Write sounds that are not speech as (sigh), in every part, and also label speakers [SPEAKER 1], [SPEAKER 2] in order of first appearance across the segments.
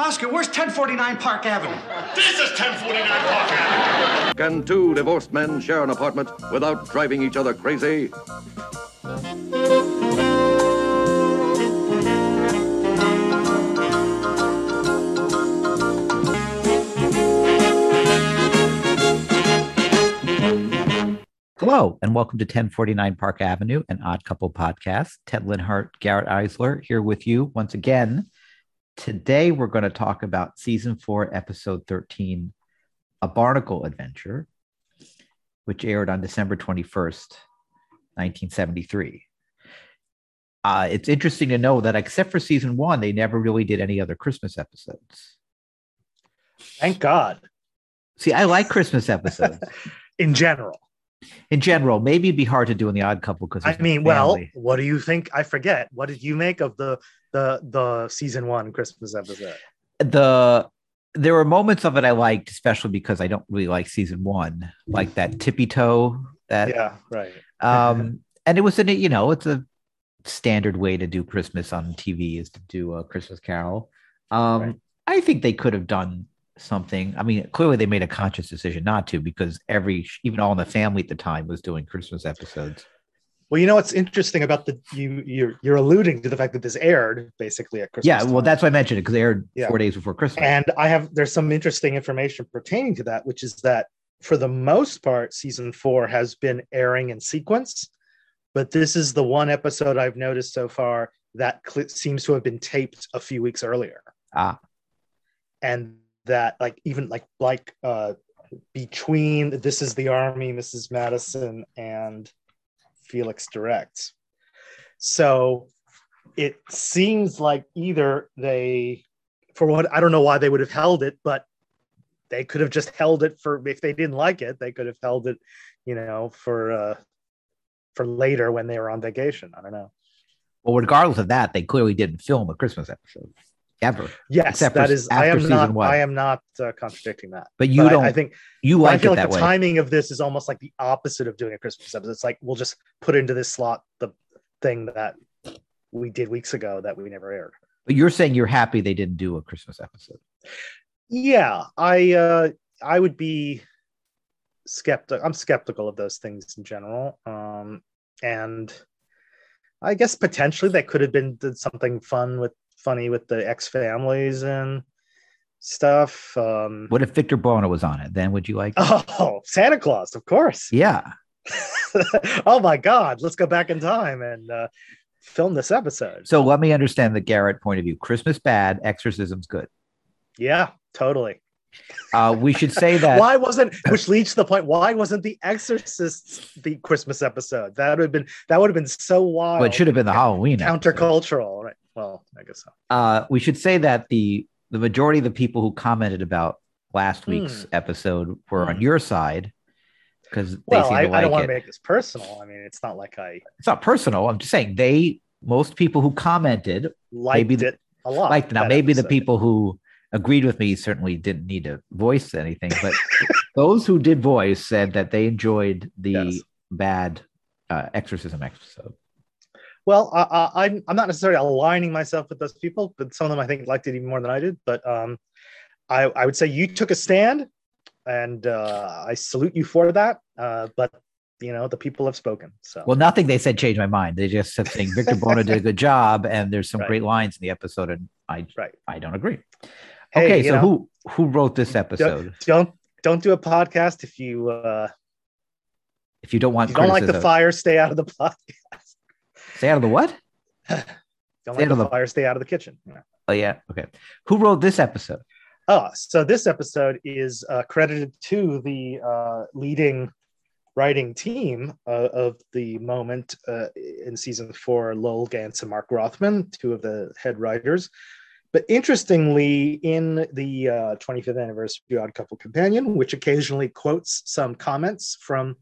[SPEAKER 1] Oscar, where's 1049 Park Avenue?
[SPEAKER 2] This is 1049 Park Avenue.
[SPEAKER 3] Can two divorced men share an apartment without driving each other crazy?
[SPEAKER 4] Hello, and welcome to 1049 Park Avenue, an odd couple podcast. Ted Linhart, Garrett Eisler here with you once again. Today, we're going to talk about season four, episode 13, A Barnacle Adventure, which aired on December 21st, 1973. Uh, it's interesting to know that, except for season one, they never really did any other Christmas episodes.
[SPEAKER 5] Thank God.
[SPEAKER 4] See, I like Christmas episodes (laughs)
[SPEAKER 5] In general,
[SPEAKER 4] in general. Maybe it'd be hard to do in the Odd Couple because
[SPEAKER 5] I mean, well, what do you think? I forget. What did you make of the the the season one Christmas episode?
[SPEAKER 4] the there were moments of it I liked, especially because I don't really like season one, like that tippy toe. That
[SPEAKER 5] Yeah, right.
[SPEAKER 4] um, (laughs) and it was in a you know it's a standard way to do Christmas on TV is to do a Christmas Carol. Um,
[SPEAKER 5] Right.
[SPEAKER 4] I think they could have done something. I mean, clearly they made a conscious decision not to because every even All in the Family at the time was doing Christmas episodes.
[SPEAKER 5] Well, you know what's interesting about the you you're you're alluding to the fact that this aired basically at Christmas.
[SPEAKER 4] yeah, well,
[SPEAKER 5] time.
[SPEAKER 4] that's why I mentioned it because they aired
[SPEAKER 5] Yeah.
[SPEAKER 4] four days before Christmas.
[SPEAKER 5] and I have there's some interesting information pertaining to that, which is that for the most part, season four has been airing in sequence, but this is the one episode I've noticed so far that cl- seems to have been taped a few weeks earlier.
[SPEAKER 4] Ah.
[SPEAKER 5] and that like even like like uh between this is the army mrs madison and felix directs so it seems like either they for what i don't know why they would have held it but they could have just held it for if they didn't like it they could have held it you know for uh for later when they were on vacation. I don't know.
[SPEAKER 4] Well, regardless of that, they clearly didn't film a Christmas episode ever.
[SPEAKER 5] yes
[SPEAKER 4] Except for
[SPEAKER 5] that is i am not
[SPEAKER 4] one.
[SPEAKER 5] i am not uh, contradicting that
[SPEAKER 4] But you
[SPEAKER 5] But
[SPEAKER 4] don't.
[SPEAKER 5] I, think
[SPEAKER 4] you
[SPEAKER 5] But I
[SPEAKER 4] like
[SPEAKER 5] feel
[SPEAKER 4] it
[SPEAKER 5] like the
[SPEAKER 4] way.
[SPEAKER 5] timing of this is almost like the opposite of doing a Christmas episode. It's like we'll just put into this slot the thing that we did weeks ago that we never aired.
[SPEAKER 4] But you're saying you're happy they didn't do a Christmas episode.
[SPEAKER 5] Yeah, I uh I would be skeptical. I'm skeptical of those things in general. Um and I guess potentially that could have been did something fun with funny with the ex families and stuff. Um
[SPEAKER 4] What if Victor Buono was on it? Then would you like? (laughs)
[SPEAKER 5] Oh, Santa Claus, of course.
[SPEAKER 4] Yeah. (laughs)
[SPEAKER 5] oh my God, let's go back in time and uh, film this episode.
[SPEAKER 4] So let me understand the Garrett point of view. Christmas bad, exorcism's good.
[SPEAKER 5] yeah, totally.
[SPEAKER 4] Uh, we should say that. (laughs)
[SPEAKER 5] why wasn't, which leads to the point, why wasn't The Exorcist the Christmas episode? That would have been, that would have been so wild.
[SPEAKER 4] Well, it should have been the Halloween. episode.
[SPEAKER 5] countercultural. Right. Well, I guess so.
[SPEAKER 4] Uh, we should say that the the majority of the people who commented about last week's
[SPEAKER 5] Hmm.
[SPEAKER 4] episode were on
[SPEAKER 5] Hmm.
[SPEAKER 4] your side because they
[SPEAKER 5] Well,
[SPEAKER 4] seem
[SPEAKER 5] I,
[SPEAKER 4] to
[SPEAKER 5] I
[SPEAKER 4] like
[SPEAKER 5] don't want to make this personal. I mean, it's not like I
[SPEAKER 4] it's not personal. I'm just saying they most people who commented
[SPEAKER 5] liked
[SPEAKER 4] Maybe
[SPEAKER 5] it a lot.
[SPEAKER 4] liked. Now maybe the people who agreed with me certainly didn't need to voice anything, but (laughs) those who did voice said that they enjoyed the
[SPEAKER 5] Yes.
[SPEAKER 4] bad uh, exorcism episode.
[SPEAKER 5] Well, I, I, I'm I'm not necessarily aligning myself with those people, but some of them I think liked it even more than I did. But um, I I would say you took a stand, and uh, I salute you for that. Uh, but you know the people have spoken. So
[SPEAKER 4] Well, nothing they said changed my mind. They just kept saying Victor Buono did a good job, and there's some
[SPEAKER 5] Right.
[SPEAKER 4] great lines in the episode, and I
[SPEAKER 5] right.
[SPEAKER 4] I don't agree.
[SPEAKER 5] Hey,
[SPEAKER 4] okay, so
[SPEAKER 5] know,
[SPEAKER 4] who who wrote this episode?
[SPEAKER 5] don't don't do a podcast if you uh,
[SPEAKER 4] If you don't want
[SPEAKER 5] you don't like the fire. Stay out of the (laughs) podcast.
[SPEAKER 4] Stay out of the what? (laughs)
[SPEAKER 5] Don't
[SPEAKER 4] Stay
[SPEAKER 5] like
[SPEAKER 4] out
[SPEAKER 5] the
[SPEAKER 4] the-
[SPEAKER 5] fire. Stay out of the kitchen. Yeah.
[SPEAKER 4] Oh yeah, okay. Who wrote this episode?
[SPEAKER 5] Oh, so this episode is uh, credited to the uh, leading writing team uh, of the moment uh, in season four, Lowell Ganz and Mark Rothman, two of the head writers. But interestingly, in the uh, 25th anniversary Odd Couple Companion, which occasionally quotes some comments from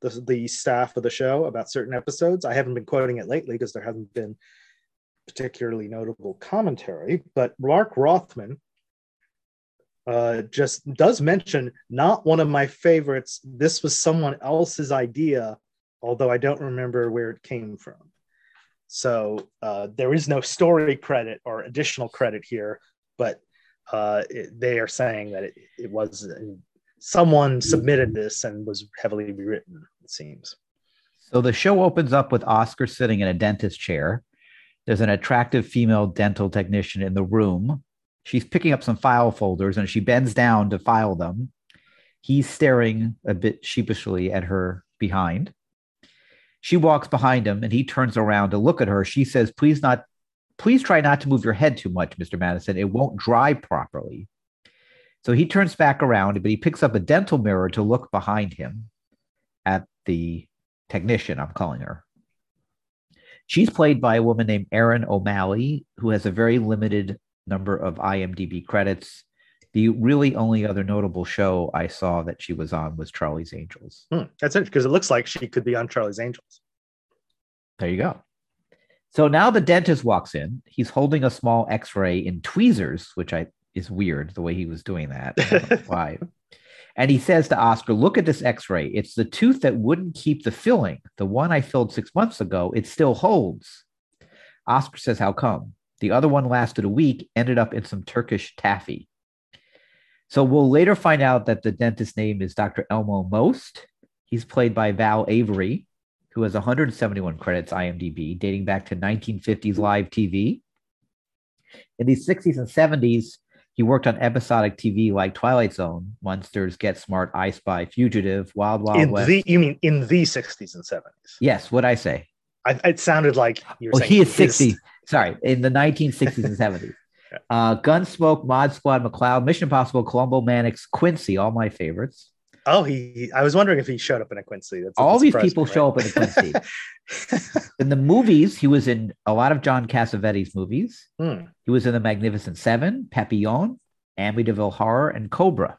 [SPEAKER 5] the, the staff of the show about certain episodes, I haven't been quoting it lately because there hasn't been particularly notable commentary. But Mark Rothman uh, just does mention not one of my favorites. This was someone else's idea, although I don't remember where it came from. So uh, there is no story credit or additional credit here, but uh, it, they are saying that it, it was someone submitted this and was heavily rewritten. It seems.
[SPEAKER 4] So the show opens up with Oscar sitting in a dentist chair. There's an attractive female dental technician in the room. She's picking up some file folders and she bends down to file them. He's staring a bit sheepishly at her behind. She walks behind him and he turns around to look at her. She says, Please not, please try not to move your head too much, Mr. Madison. It won't dry properly. So he turns back around, but he picks up a dental mirror to look behind him at the technician, I'm calling her. She's played by a woman named Erin O'Malley, who has a very limited number of IMDb credits. The really only other notable show I saw that she was on was Charlie's Angels.
[SPEAKER 5] Hmm, that's it because it looks like she could be on Charlie's Angels.
[SPEAKER 4] There you go. So now the dentist walks in. He's holding a small X-ray in tweezers, which I is weird the way he was doing that. (laughs) why? And he says to Oscar, Look at this x ray. It's the tooth that wouldn't keep the filling. The one I filled six months ago, it still holds. Oscar says, How come? The other one lasted a week, ended up in some Turkish taffy. So we'll later find out that the dentist's name is Dr. Elmo Most. He's played by Val Avery, who has 171 credits IMDb, dating back to 1950s live TV. In the 60s and 70s, he worked on episodic TV like Twilight Zone, Monsters, Get Smart, I Spy, Fugitive, Wild Wild
[SPEAKER 5] in
[SPEAKER 4] West.
[SPEAKER 5] the you mean in the 60s and 70s?
[SPEAKER 4] yes, what I say?
[SPEAKER 5] I, it sounded like you were
[SPEAKER 4] Well,
[SPEAKER 5] saying
[SPEAKER 4] he is 60. Sorry, in the 1960s and 70s. (laughs)
[SPEAKER 5] Yeah.
[SPEAKER 4] Uh, Gunsmoke, Mod Squad, McCloud, Mission Impossible, Columbo, Mannix, Quincy, all my favorites.
[SPEAKER 5] Oh, he. I was wondering if he showed up in a Quincy. That's,
[SPEAKER 4] all these people
[SPEAKER 5] me,
[SPEAKER 4] show up in a Quincy. (laughs) in the movies, he was in a lot of John Cassavetes movies.
[SPEAKER 5] Hmm.
[SPEAKER 4] He was in The Magnificent Seven, Papillon, Amityville Horror, and Cobra.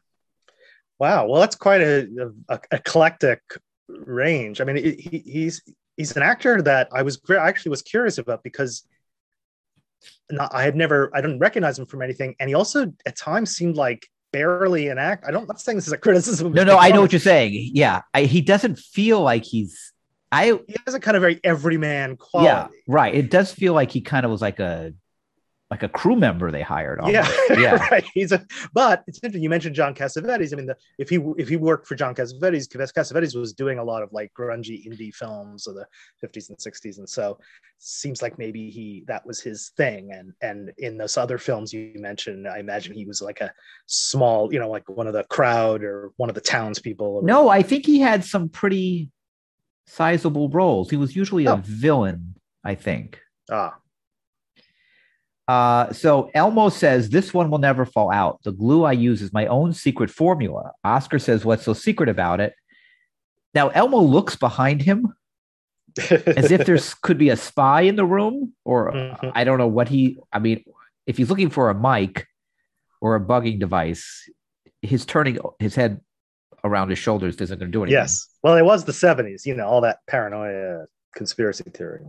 [SPEAKER 5] Wow. Well, that's quite a, a, a eclectic range. I mean, he, he- he's he's an actor that I was I actually was curious about because not, I had never I didn't recognize him from anything, and he also at times seemed like barely an act. I don't. I'm not saying this is a criticism. of
[SPEAKER 4] No, no, I know what you're saying. Yeah, I, he doesn't feel like he's. I
[SPEAKER 5] He has a kind of very everyman quality.
[SPEAKER 4] yeah, right. It does feel like he kind of was like a like a crew member they hired.
[SPEAKER 5] Yeah,
[SPEAKER 4] Almost. (laughs) yeah.
[SPEAKER 5] right. He's a, but it's interesting. You mentioned John Cassavetes. I mean, the, if he if he worked for John Cassavetes, Cassavetes was doing a lot of like grungy indie films of the 50s and 60s, and so seems like maybe he that was his thing. And and in those other films you mentioned, I imagine he was like a small, you know, like one of the crowd or one of the townspeople.
[SPEAKER 4] No, I think he had some pretty sizable roles. He was usually a
[SPEAKER 5] Oh.
[SPEAKER 4] villain. I think.
[SPEAKER 5] ah,
[SPEAKER 4] Uh, so Elmo says this one will never fall out. The glue I use is my own secret formula. Oscar says, "What's so secret about it?" Now Elmo looks behind him as if there's (laughs) could be a spy in the room, or
[SPEAKER 5] Mhm.
[SPEAKER 4] I don't know what he. I mean, if he's looking for a mic or a bugging device, his turning his head around his shoulders isn't going to do anything.
[SPEAKER 5] yes. Well, it was the 70s. You know, all that paranoia, conspiracy theory.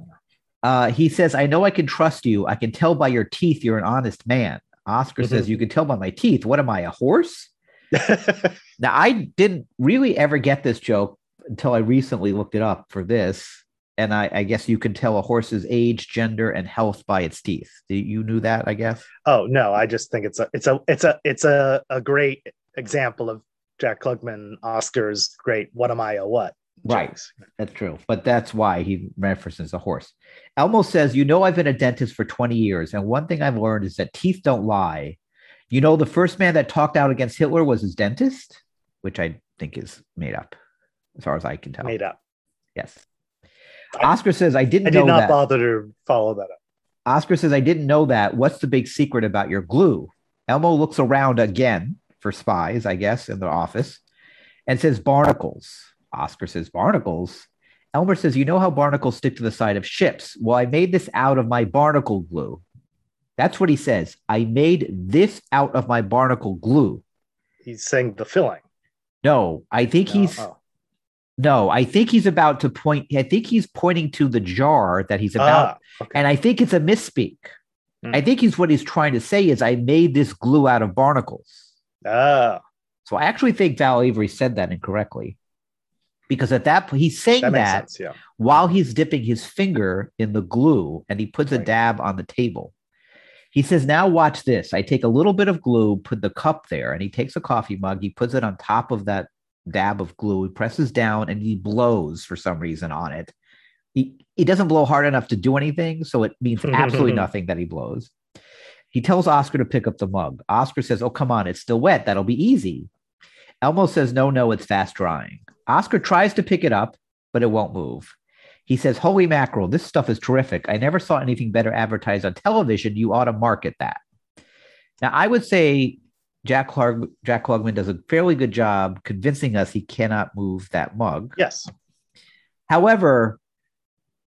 [SPEAKER 4] Uh, he says, I know I can trust you. I can tell by your teeth you're an honest man. Oscar says, You can tell by my teeth. What am I, a horse? (laughs) Now, I didn't really ever get this joke until I recently looked it up for this. And I, I guess you can tell a horse's age, gender, and health by its teeth. You knew that, I guess?
[SPEAKER 5] Oh no, I just think it's a it's a it's a it's a, a great example of Jack Klugman Oscar's great what am I a what?
[SPEAKER 4] Right. That's true. But that's why he references a horse. Elmo says, You know, I've been a dentist for 20 years. And one thing I've learned is that teeth don't lie. You know, the first man that talked out against Hitler was his dentist, which I think is made up, as far as I can tell.
[SPEAKER 5] Made up.
[SPEAKER 4] Yes. Oscar says, I didn't know that.
[SPEAKER 5] I did not
[SPEAKER 4] that.
[SPEAKER 5] bother to follow that up.
[SPEAKER 4] Oscar says, I didn't know that. What's the big secret about your glue? Elmo looks around again for spies, I guess, in the office and says, Barnacles. Oscar says, Barnacles. Elmer says, You know how barnacles stick to the side of ships? Well, I made this out of my barnacle glue. That's what he says. I made this out of my barnacle glue.
[SPEAKER 5] He's saying the filling.
[SPEAKER 4] No, I think
[SPEAKER 5] No,
[SPEAKER 4] he's
[SPEAKER 5] oh.
[SPEAKER 4] no, I think he's about to point. I think he's pointing to the jar that he's about
[SPEAKER 5] Ah, okay.
[SPEAKER 4] and I think it's a misspeak.
[SPEAKER 5] Hmm.
[SPEAKER 4] I think he's what he's trying to say is I made this glue out of barnacles.
[SPEAKER 5] Ah,
[SPEAKER 4] So I actually think Val Avery said that incorrectly. Because at that point, he's saying
[SPEAKER 5] that
[SPEAKER 4] that,
[SPEAKER 5] sense. Yeah.
[SPEAKER 4] while he's dipping his finger in the glue and he puts a dab on the table. He says, Now watch this. I take a little bit of glue, put the cup there, and he takes a coffee mug, he puts it on top of that dab of glue, he presses down, and he blows for some reason on it. He, he doesn't blow hard enough to do anything, so it means absolutely (laughs) nothing that he blows. He tells Oscar to pick up the mug. Oscar says, Oh, come on, it's still wet. That'll be easy. Elmo says, No, no, it's fast drying. Oscar tries to pick it up, but it won't move. He says, Holy mackerel, this stuff is terrific. I never saw anything better advertised on television. You ought to market that. Now, I would say Jack Clark, Jack Klugman does a fairly good job convincing us he cannot move that mug.
[SPEAKER 5] Yes.
[SPEAKER 4] However,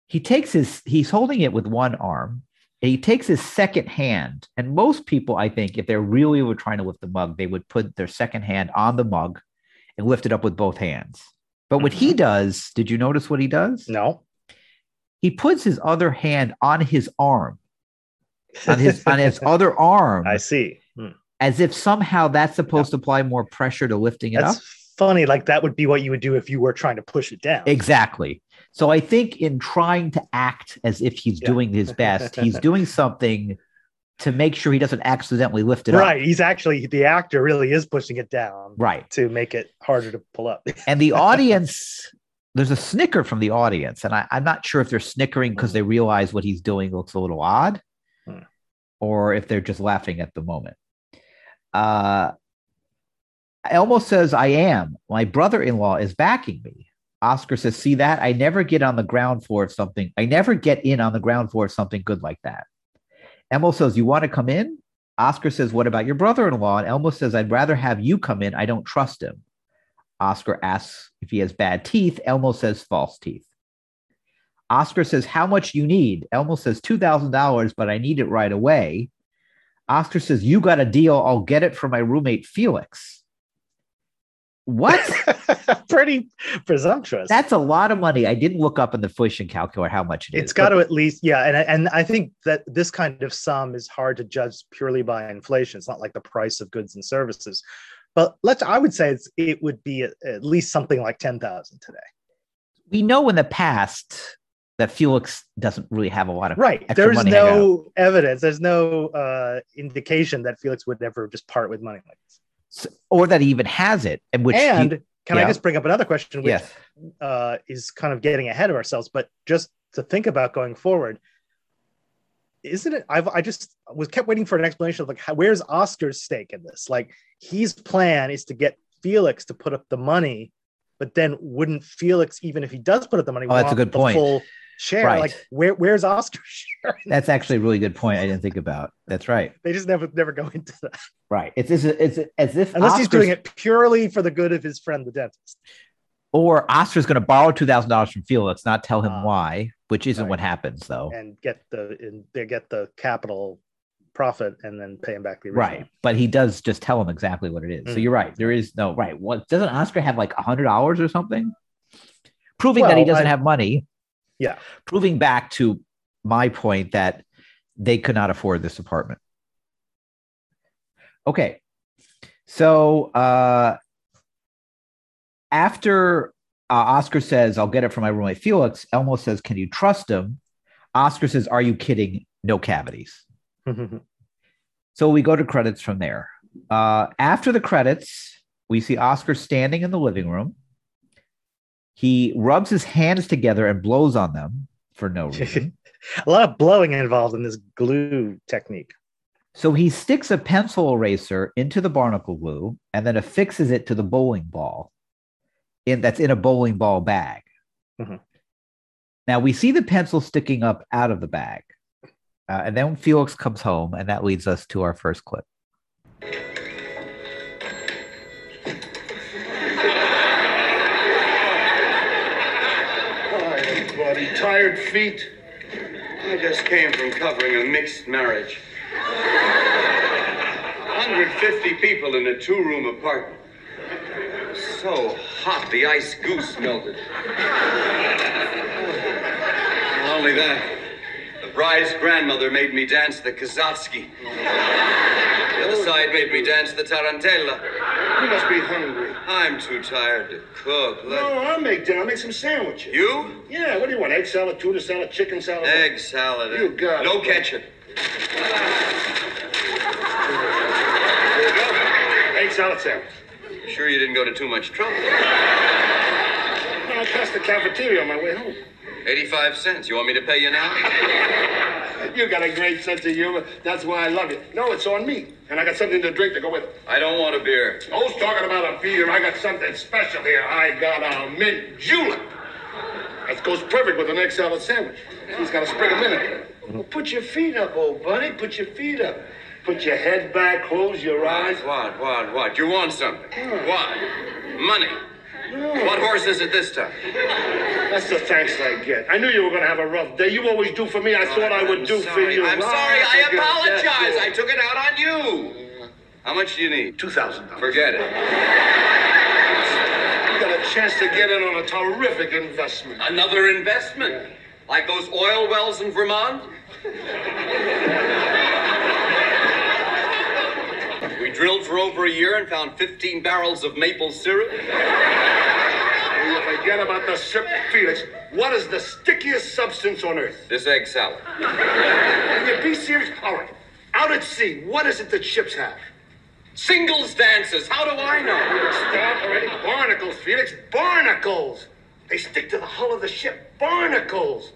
[SPEAKER 4] he takes his, he's holding it with one arm. And he takes his second hand. And most people, I think, if they're really were trying to lift the mug, they would put their second hand on the mug and lift it up with both hands. But what he does, did you notice what he does?
[SPEAKER 5] No.
[SPEAKER 4] He puts his other hand on his arm, on his on his (laughs) other arm,
[SPEAKER 5] I see. Hmm.
[SPEAKER 4] as if somehow that's supposed to apply more pressure to lifting it
[SPEAKER 5] That's
[SPEAKER 4] up.
[SPEAKER 5] funny. Like that would be what you would do if you were trying to push it down.
[SPEAKER 4] Exactly. So I think in trying to act as if he's
[SPEAKER 5] Yeah.
[SPEAKER 4] doing his best, he's (laughs) doing something to make sure he doesn't accidentally lift it up.
[SPEAKER 5] right. He's actually the actor really is pushing it down
[SPEAKER 4] Right.
[SPEAKER 5] to make it harder to pull up. (laughs)
[SPEAKER 4] And the audience, there's a snicker from the audience. And I, I'm not sure if they're snickering because they realize what he's doing looks a little odd
[SPEAKER 5] Hmm.
[SPEAKER 4] or if they're just laughing at the moment. Uh, Elmo says, I am. My brother in law is backing me. Oscar says, See that? I never get on the ground floor of something. I never get in on the ground floor of something good like that. Elmo says, You want to come in? Oscar says, What about your brother in law? And Elmo says, I'd rather have you come in. I don't trust him. Oscar asks if he has bad teeth. Elmo says false teeth. Oscar says, How much you need? Elmo says, $2,000, but I need it right away. Oscar says, You got a deal. I'll get it from my roommate, Felix. What? (laughs)
[SPEAKER 5] Pretty presumptuous.
[SPEAKER 4] That's a lot of money. I didn't look up in the Fusion calculator how much it is.
[SPEAKER 5] it's got
[SPEAKER 4] but-
[SPEAKER 5] to at least yeah and, and i think that this kind of sum is hard to judge purely by inflation it's not like the price of goods and services but let's i would say it's, it would be at, at least something like 10000 today
[SPEAKER 4] We know in the past that Felix doesn't really have a lot of
[SPEAKER 5] right there's no evidence there's no uh, indication that felix would ever just part with money like this
[SPEAKER 4] or that he even has it. And which he-
[SPEAKER 5] and can
[SPEAKER 4] yeah.
[SPEAKER 5] i just bring up another question which
[SPEAKER 4] yes,
[SPEAKER 5] uh, is kind of getting ahead of ourselves, but just to think about going forward, isn't it? I've I just was kept waiting for an explanation of like how, where's Oscar's stake in this? Like his plan is to get Felix to put up the money, but then wouldn't Felix, even if he does put up the money,
[SPEAKER 4] Oh, that's a good point.
[SPEAKER 5] Full share,
[SPEAKER 4] Right.
[SPEAKER 5] like where where's Oscar (laughs) share?
[SPEAKER 4] that's actually a really good point. I didn't think about. That's right.
[SPEAKER 5] they just never never go into that
[SPEAKER 4] Right. It's it's, it's as if
[SPEAKER 5] unless he's doing it purely for the good of his friend the dentist.
[SPEAKER 4] or Oscar's going to borrow two thousand dollars from Felix, not tell him
[SPEAKER 5] Ah.
[SPEAKER 4] why, which isn't
[SPEAKER 5] Right.
[SPEAKER 4] what happens though.
[SPEAKER 5] and get the and they get the capital profit and then pay him back the original.
[SPEAKER 4] Right. But he does just tell him exactly what it is. So
[SPEAKER 5] Mm.
[SPEAKER 4] you're right. There is no right. What doesn't Oscar have like a hundred dollars or something? Proving that he doesn't
[SPEAKER 5] I-
[SPEAKER 4] have money.
[SPEAKER 5] Yeah.
[SPEAKER 4] Proving back to my point that they could not afford this apartment. Okay. So uh after uh, Oscar says, I'll get it from my roommate Felix, Elmo says, Can you trust him? Oscar says, Are you kidding? No cavities. (laughs) So we go to credits from there. Uh, after the credits, we see Oscar standing in the living room. He rubs his hands together and blows on them for no (laughs) reason.
[SPEAKER 5] a lot of blowing involved in this glue technique.
[SPEAKER 4] so he sticks a pencil eraser into the barnacle glue and then affixes it to the bowling ball in that's in a bowling ball bag.
[SPEAKER 5] Mhm.
[SPEAKER 4] Now we see the pencil sticking up out of the bag. Uh, and then Felix comes home, and that leads us to our first clip.
[SPEAKER 2] Tired feet.
[SPEAKER 1] I just came from covering a mixed marriage. 150 people in a two room apartment. So hot, the ice goose melted. Not only that, the bride's grandmother made me dance the Kazatsky. The other side made me dance the Tarantella.
[SPEAKER 2] You must be hungry.
[SPEAKER 1] I'm too tired to cook. Let-
[SPEAKER 2] No, I'll make dinner. I'll make some sandwiches.
[SPEAKER 1] You?
[SPEAKER 2] Yeah, what do you want? Egg salad, tuna salad, chicken salad?
[SPEAKER 1] Egg salad.
[SPEAKER 2] You got it.
[SPEAKER 1] No ketchup.
[SPEAKER 2] There you go. Eight salad sandwich.
[SPEAKER 1] Sure you didn't go to too much trouble.
[SPEAKER 2] I passed the cafeteria on my way home.
[SPEAKER 1] 85 cents. You want me to pay you now? (laughs) (laughs)
[SPEAKER 2] You got a great sense of humor. That's why I love you. No, it's on me. And I got something to drink to go with it.
[SPEAKER 1] I don't want a beer.
[SPEAKER 2] Who's talking about a beer? I got something special here. I got a mint julep. That goes perfect with an egg salad sandwich. He's got a sprig of mint in it. Well, put your feet up, old buddy. Put your feet up. Put your head back, close your eyes.
[SPEAKER 1] What, what, what? You want something? What? Money. What horse is it this time?
[SPEAKER 2] That's the thanks I get. I knew you were going to have a rough day. You always do for me. I thought I would
[SPEAKER 1] I'm
[SPEAKER 2] do for you.
[SPEAKER 1] I'm
[SPEAKER 2] Ah,
[SPEAKER 1] sorry. I apologize. I took it out on you. How much do you need?
[SPEAKER 2] Two thousand dollars.
[SPEAKER 1] Forget it.
[SPEAKER 2] You got a chance to get in on a terrific investment.
[SPEAKER 1] Another investment. Like those oil wells in Vermont? (laughs) drilled for over a year and found 15 barrels of maple syrup. (laughs)
[SPEAKER 2] You forget about the sip, Felix. What is the stickiest substance on earth?
[SPEAKER 1] This egg salad.
[SPEAKER 2] Can you be serious? All right. Out at sea, what is it that ships have?
[SPEAKER 1] Singles dances. How do I know?
[SPEAKER 2] Stop already. Barnacles, Felix. Barnacles. They stick to the hull of the ship. Barnacles.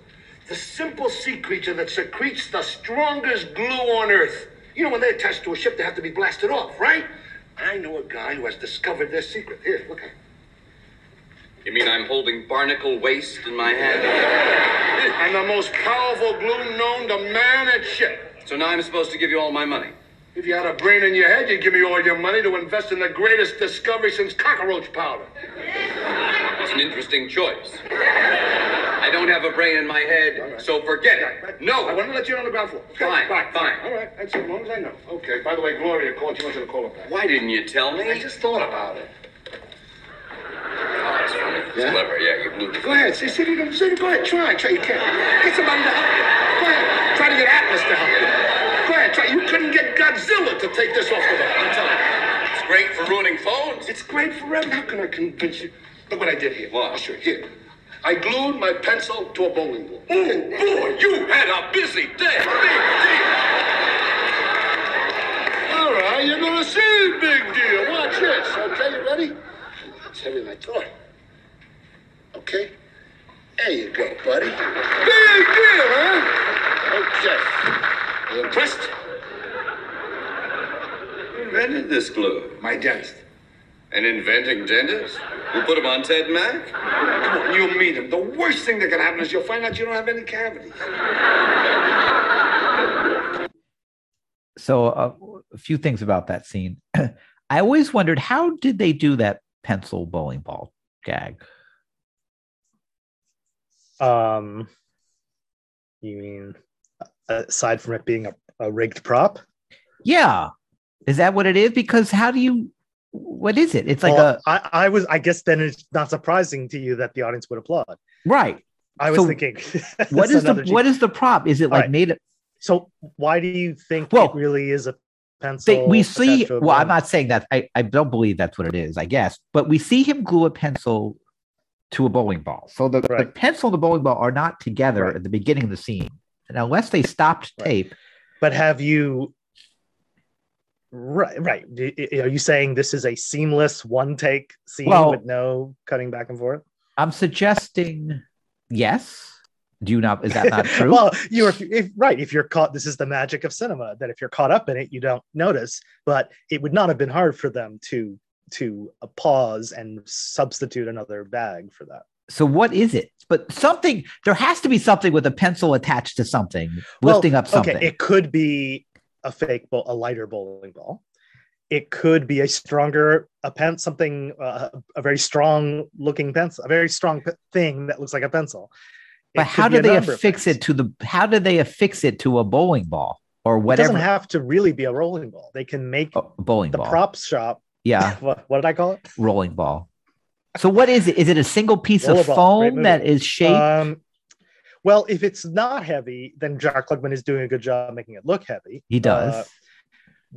[SPEAKER 2] The simple sea creature that secretes the strongest glue on earth. You know, when they're attached to a ship, they have to be blasted off, right? I know a guy who has discovered their secret. Here, look at it.
[SPEAKER 1] You mean I'm holding barnacle waste in my hand? (laughs)
[SPEAKER 2] And the most powerful glue known to man at ship.
[SPEAKER 1] So now I'm supposed to give you all my money.
[SPEAKER 2] If you had a brain in your head, you'd give me all your money to invest in the greatest discovery since cockroach powder.
[SPEAKER 1] An interesting choice. I don't have a brain in my head, so forget it. No!
[SPEAKER 2] I want to let you on the ground floor.
[SPEAKER 1] Fine,
[SPEAKER 2] fine,
[SPEAKER 1] fine.
[SPEAKER 2] All right, that's as long as I know. Okay, by the way, Gloria called. She wants you to call her back.
[SPEAKER 1] Why didn't you tell me?
[SPEAKER 2] I just thought about it.
[SPEAKER 1] Oh, that's funny. It's
[SPEAKER 2] Yeah?
[SPEAKER 1] clever. Yeah, you blew the
[SPEAKER 2] Go ahead. See, see if you can. See, go ahead. Try. Try. You can't. Get somebody to help you. Go ahead. Try to get Atlas to help you. Go ahead. Try. You couldn't get Godzilla to take this off the hook. I'm telling you.
[SPEAKER 1] It's great for ruining phones.
[SPEAKER 2] It's great for. How can I convince you? Look what I did here.
[SPEAKER 1] What?
[SPEAKER 2] I'll show you. Here. I glued my pencil to a bowling ball.
[SPEAKER 1] Oh, boy, you had a busy day. Big deal.
[SPEAKER 2] All right, you're gonna see big deal. Watch this. Okay, you ready? It's heavier than I thought. Okay. There you go, buddy. Big deal, huh? Okay. You impressed?
[SPEAKER 1] Who invented this glue?
[SPEAKER 2] My dentist.
[SPEAKER 1] An inventing dentist? Who put him on Ted Mack?
[SPEAKER 2] Come on, you'll meet him. The worst thing that can happen is you'll find out you don't have any cavities.
[SPEAKER 4] So uh, a few things about that scene. (clears throat) I always wondered how did they do that pencil bowling ball gag?
[SPEAKER 5] Um, you mean uh, aside from it being a, a rigged prop?
[SPEAKER 4] Yeah, is that what it is? Because how do you? What is it? It's like
[SPEAKER 5] Well,
[SPEAKER 4] a
[SPEAKER 5] I, I was. I guess then it's not surprising to you that the audience would applaud.
[SPEAKER 4] right.
[SPEAKER 5] I was
[SPEAKER 4] So
[SPEAKER 5] thinking, (laughs)
[SPEAKER 4] What is the
[SPEAKER 5] another
[SPEAKER 4] what is the prop? Is it like
[SPEAKER 5] right.
[SPEAKER 4] made of?
[SPEAKER 5] So why do you think
[SPEAKER 4] Well,
[SPEAKER 5] it really is a pencil?
[SPEAKER 4] They, we see. Well, I'm not saying that. I I don't believe that's what it is. I guess, but we see him glue a pencil to a bowling ball. So the, the pencil and the bowling ball are not together
[SPEAKER 5] Right.
[SPEAKER 4] at the beginning of the scene, and unless they stopped
[SPEAKER 5] Right.
[SPEAKER 4] tape.
[SPEAKER 5] But have you? Right, right. Are you saying this is a seamless one take scene
[SPEAKER 4] Well-
[SPEAKER 5] with no cutting back and forth?
[SPEAKER 4] I'm suggesting yes. Do you not? Is that not (laughs) true?
[SPEAKER 5] well, you're if, right. If you're caught, this is the magic of cinema. That if you're caught up in it, you don't notice. But it would not have been hard for them to to uh, pause and substitute another bag for that.
[SPEAKER 4] so what is it? But something. There has to be something with a pencil attached to something,
[SPEAKER 5] Well,
[SPEAKER 4] lifting up something.
[SPEAKER 5] Okay, it could be a fake a lighter bowling ball. It could be a stronger a pen, something uh, a very strong looking pencil, a very strong thing that looks like a pencil. It
[SPEAKER 4] but how do they affix it to the? How do they affix it to a bowling ball or
[SPEAKER 5] It
[SPEAKER 4] whatever?
[SPEAKER 5] doesn't have to really be a rolling ball. They can make
[SPEAKER 4] a bowling
[SPEAKER 5] the
[SPEAKER 4] ball.
[SPEAKER 5] prop shop.
[SPEAKER 4] Yeah, (laughs)
[SPEAKER 5] What, what did I call it?
[SPEAKER 4] rolling ball. So what is it? Is it a single piece of foam that is shaped?
[SPEAKER 5] Um, well, if it's not heavy, then Jack Klugman is doing a good job making it look heavy.
[SPEAKER 4] he does.
[SPEAKER 5] Uh,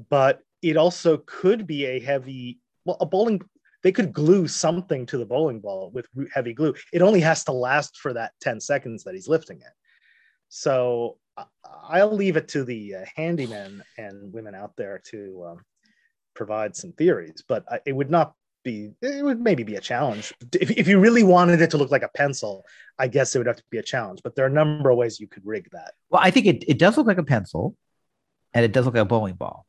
[SPEAKER 5] but it also could be a heavy. Well, a bowling. They could glue something to the bowling ball with heavy glue. It only has to last for that ten seconds that he's lifting it. So I'll leave it to the uh, handymen and women out there to um, provide some theories, but I, it would not be. It would maybe be a challenge if, if you really wanted it to look like a pencil. I guess it would have to be a challenge, but there are a number of ways you could rig that.
[SPEAKER 4] Well, I think it, it does look like a pencil and it does look like a bowling ball.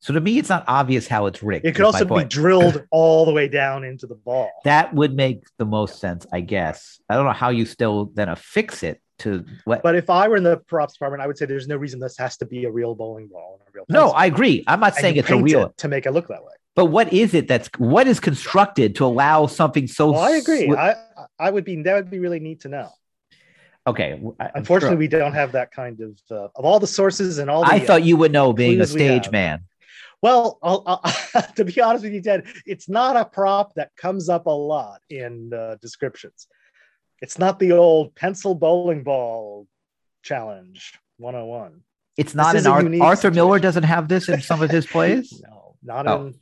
[SPEAKER 4] So to me, it's not obvious how it's rigged.
[SPEAKER 5] It could also be drilled (laughs) all the way down into the ball.
[SPEAKER 4] That would make the most sense, I guess. I don't know how you still then affix it to what.
[SPEAKER 5] But if I were in the props department, I would say there's no reason this has to be a real bowling ball and a real.
[SPEAKER 4] no. I agree. I'm not saying it's a real,
[SPEAKER 5] it to make it look that way.
[SPEAKER 4] But what is it that's what is constructed to allow something so?
[SPEAKER 5] Well, I agree. I I would be that would be really neat to know.
[SPEAKER 4] okay. I'm
[SPEAKER 5] Unfortunately,
[SPEAKER 4] sure-
[SPEAKER 5] we don't have that kind of uh, of all the sources and all. The,
[SPEAKER 4] I
[SPEAKER 5] uh,
[SPEAKER 4] thought you would know being a
[SPEAKER 5] clues we
[SPEAKER 4] stage man.
[SPEAKER 5] Well, I'll, I'll, (laughs) to be honest with you, Ted, it's not a prop that comes up a lot in uh, descriptions. It's not the old pencil bowling ball challenge 101.
[SPEAKER 4] It's not
[SPEAKER 5] is
[SPEAKER 4] in
[SPEAKER 5] a
[SPEAKER 4] Ar- Arthur Miller doesn't have this in some of his (laughs) plays.
[SPEAKER 5] No, not
[SPEAKER 4] Oh,
[SPEAKER 5] in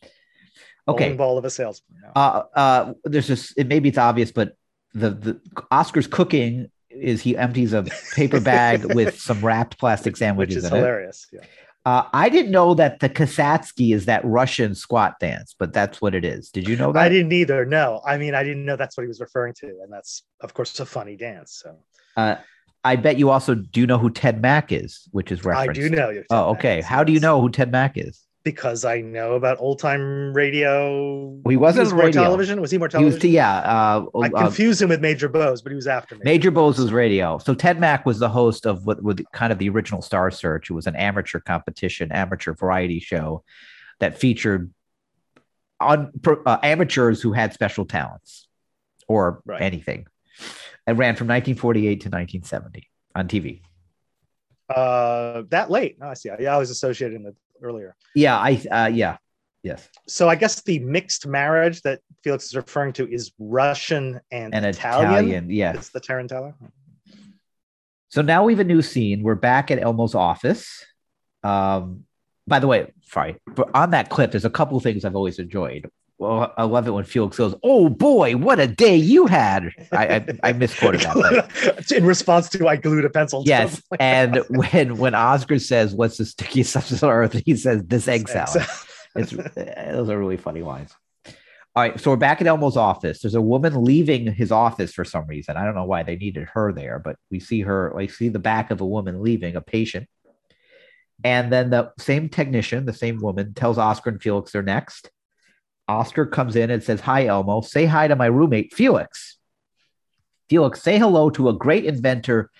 [SPEAKER 4] Okay.
[SPEAKER 5] ball of a salesman. No.
[SPEAKER 4] uh, uh, there's this. It maybe it's obvious, but the the Oscar's cooking is he empties a paper (laughs) bag with some wrapped plastic
[SPEAKER 5] which
[SPEAKER 4] sandwiches
[SPEAKER 5] is
[SPEAKER 4] in it.
[SPEAKER 5] hilarious. Yeah.
[SPEAKER 4] Uh, I didn't know that the Kasatsky is that Russian squat dance, but that's what it is. Did you know that?
[SPEAKER 5] I didn't either. No, I mean, I didn't know that's what he was referring to, and that's of course a funny dance. So
[SPEAKER 4] Uh, I bet you also do know who Ted Mack is, which is referenced.
[SPEAKER 5] I do know. you.
[SPEAKER 4] Oh, okay. How do you know who Ted Mack is?
[SPEAKER 5] Because I know about old time radio.
[SPEAKER 4] Well, he wasn't
[SPEAKER 5] was more
[SPEAKER 4] radio.
[SPEAKER 5] television. Was he more
[SPEAKER 4] He was,
[SPEAKER 5] television?
[SPEAKER 4] yeah. Uh,
[SPEAKER 5] I
[SPEAKER 4] uh,
[SPEAKER 5] confused him with Major Bowes, but he was after me.
[SPEAKER 4] Major Bowes was radio. So Ted Mack was the host of what was kind of the original Star Search. It was an amateur competition, amateur variety show that featured on uh, amateurs who had special talents or
[SPEAKER 5] Right.
[SPEAKER 4] anything. It ran from 1948 to 1970 on TV.
[SPEAKER 5] Uh, that late? No, I see. Yeah, I was associated with earlier.
[SPEAKER 4] Yeah, I uh, yeah, yes,
[SPEAKER 5] So I guess the mixed marriage that Felix is referring to is Russian and,
[SPEAKER 4] and
[SPEAKER 5] Italian.
[SPEAKER 4] Italian. Yeah.
[SPEAKER 5] It's the Tarantella.
[SPEAKER 4] So now we have a new scene. We're back at Elmo's office. Um, by the way, sorry, but on that clip, there's a couple of things I've always enjoyed. Well, I love it when Felix goes, "Oh boy, what a day you had!" I I, I misquoted that. (laughs)
[SPEAKER 5] In response to I glued a pencil. (laughs)
[SPEAKER 4] yes, and when when Oscar says, "What's the stickiest substance on earth?" he says, "This egg salad." It's eh, those are really funny lines. All right, so we're back at Elmo's office. There's a woman leaving his office for some reason. I don't know why they needed her there, but we see her. We see the back of a woman leaving, a patient, and then the same technician, the same woman, tells Oscar and Felix they're next. Oscar comes in and says, "Hi, Elmo. Say hi to my roommate, Felix." Felix, say hello to a great inventor,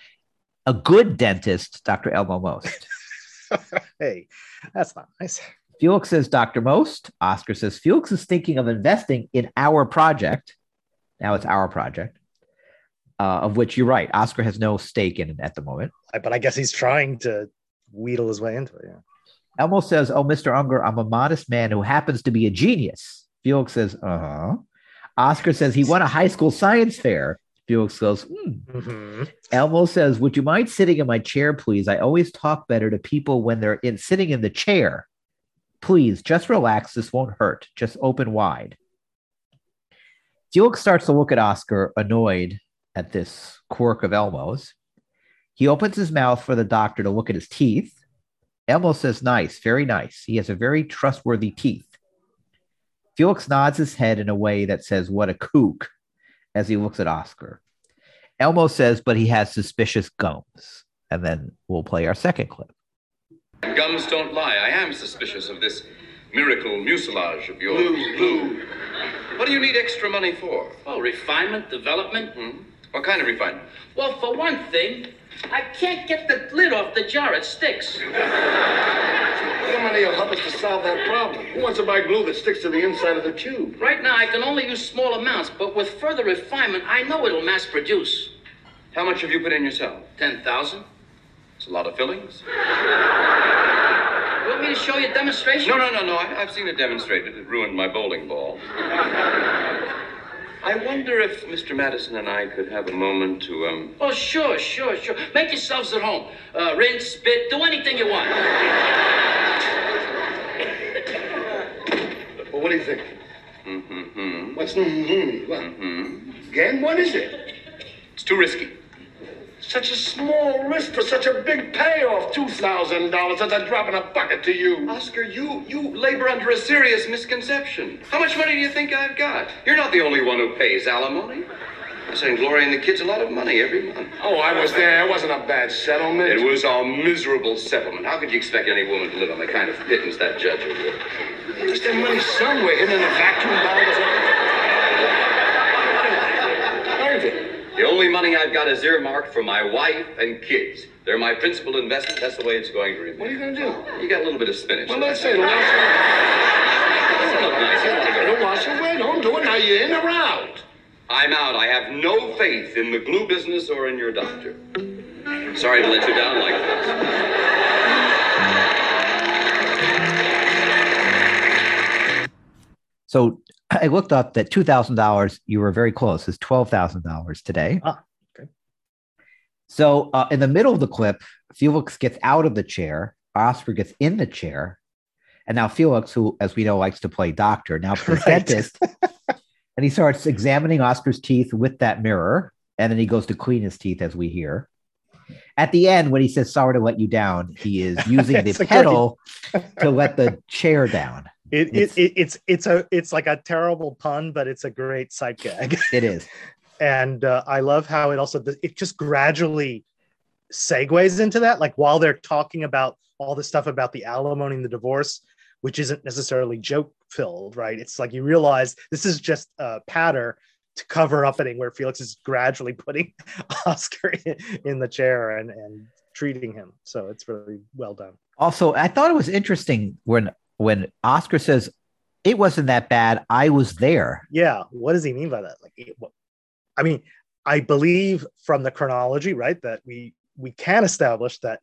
[SPEAKER 4] a good dentist, Dr. Elmo Most. (laughs)
[SPEAKER 5] hey, that's not nice.
[SPEAKER 4] Felix says Dr. Most. Oscar says Felix is thinking of investing in our project. Now it's our project, uh, of which you're right. Oscar has no stake in it at the moment.
[SPEAKER 5] But I guess he's trying to wheedle his way into it. Yeah.
[SPEAKER 4] Elmo says, Oh, Mr. Unger, I'm a modest man who happens to be a genius. Felix says, Uh huh. Oscar says he won a high school science fair. Felix goes, hmm.
[SPEAKER 5] Mhm.
[SPEAKER 4] Elmo says, Would you mind sitting in my chair, please? I always talk better to people when they're in sitting in the chair. Please, just relax. This won't hurt. Just open wide. Felix starts to look at Oscar, annoyed at this quirk of Elmo's. He opens his mouth for the doctor to look at his teeth. Elmo says, Nice, very nice. He has a very trustworthy teeth. Felix nods his head in a way that says, What a kook, as he looks at Oscar. Elmo says, But he has suspicious gums. And then we'll play our second clip.
[SPEAKER 1] Gums don't lie. I am suspicious of this miracle mucilage of yours.
[SPEAKER 2] Blue, blue.
[SPEAKER 1] What do you need extra money for?
[SPEAKER 6] Oh, refinement, development.
[SPEAKER 1] Hmm? What kind of refinement?
[SPEAKER 6] Well, for one thing, I can't get the lid off the jar. It sticks.
[SPEAKER 2] Money will help us to solve that problem. Who wants to buy glue that sticks to the inside of the tube?
[SPEAKER 6] Right now, I can only use small amounts, but with further refinement, I know it'll mass produce.
[SPEAKER 1] How much have you put in yourself?
[SPEAKER 6] 10,000.
[SPEAKER 1] It's a lot of fillings.
[SPEAKER 6] You want me to show you a demonstration?
[SPEAKER 1] No, no, no, no. I, I've seen it demonstrated. It ruined my bowling ball. I wonder if Mr. Madison and I could have a moment to, um.
[SPEAKER 6] Oh, sure, sure, sure. Make yourselves at home. Uh, rinse, spit, do anything you want.
[SPEAKER 2] Well, what do you think? Mm-hmm. What's mm-hmm? What?
[SPEAKER 1] Hmm.
[SPEAKER 2] Again, what is it?
[SPEAKER 1] It's too risky.
[SPEAKER 2] Such a small risk for such a big payoff. Two thousand dollars. That's a drop in a bucket to you.
[SPEAKER 1] Oscar, you you labor under a serious misconception. How much money do you think I've got? You're not the only one who pays alimony. I send Gloria and the kids a lot of money every month.
[SPEAKER 2] Oh, I was there. It wasn't a bad settlement.
[SPEAKER 1] It was a miserable settlement. How could you expect any woman to live on the kind of pittance that judge give?
[SPEAKER 2] There's that money somewhere hidden in a vacuum bag or something. Irving.
[SPEAKER 1] The only money I've got is earmarked for my wife and kids. They're my principal investment. That's the way it's going to remain.
[SPEAKER 2] What are you going to do?
[SPEAKER 1] You got a little bit of spinach.
[SPEAKER 2] Well,
[SPEAKER 1] in
[SPEAKER 2] let's say, wash
[SPEAKER 1] Doesn't look nice. You wanna
[SPEAKER 2] away.
[SPEAKER 1] go-
[SPEAKER 2] Don't wash away. Don't do it. Now you're in or out.
[SPEAKER 1] I'm out. I have no faith in the glue business or in your doctor. Sorry to let you down like this.
[SPEAKER 4] So I looked up that two thousand dollars. You were very close. Is twelve thousand dollars today.
[SPEAKER 5] Ah, okay.
[SPEAKER 4] So uh, in the middle of the clip, Felix gets out of the chair. Oscar gets in the chair, and now Felix, who, as we know, likes to play doctor, now plays
[SPEAKER 5] Right.
[SPEAKER 4] dentist, (laughs) and he starts examining Oscar's teeth with that mirror, and then he goes to clean his teeth, as we hear. At the end, when he says "sorry to let you down," he is (laughs) using the pedal to let the chair down.
[SPEAKER 5] It,
[SPEAKER 4] It's-
[SPEAKER 5] it, it, it's it's a it's like a terrible pun, but it's a great sight gag. (laughs)
[SPEAKER 4] It is. (laughs)
[SPEAKER 5] and uh, I love how it also it just gradually segues into that. Like while they're talking about all the stuff about the alimony and the divorce, which isn't necessarily joke filled, right? It's like you realize this is just a patter to cover up anything where Felix is gradually (laughs) putting Oscar in, in the chair and and treating him. So it's really well done.
[SPEAKER 4] Also, I thought it was interesting when when Oscar says it wasn't that bad. I was there.
[SPEAKER 5] Yeah, what does he mean by that? Like, it- what- I mean, I believe from the chronology, right, that we we can establish that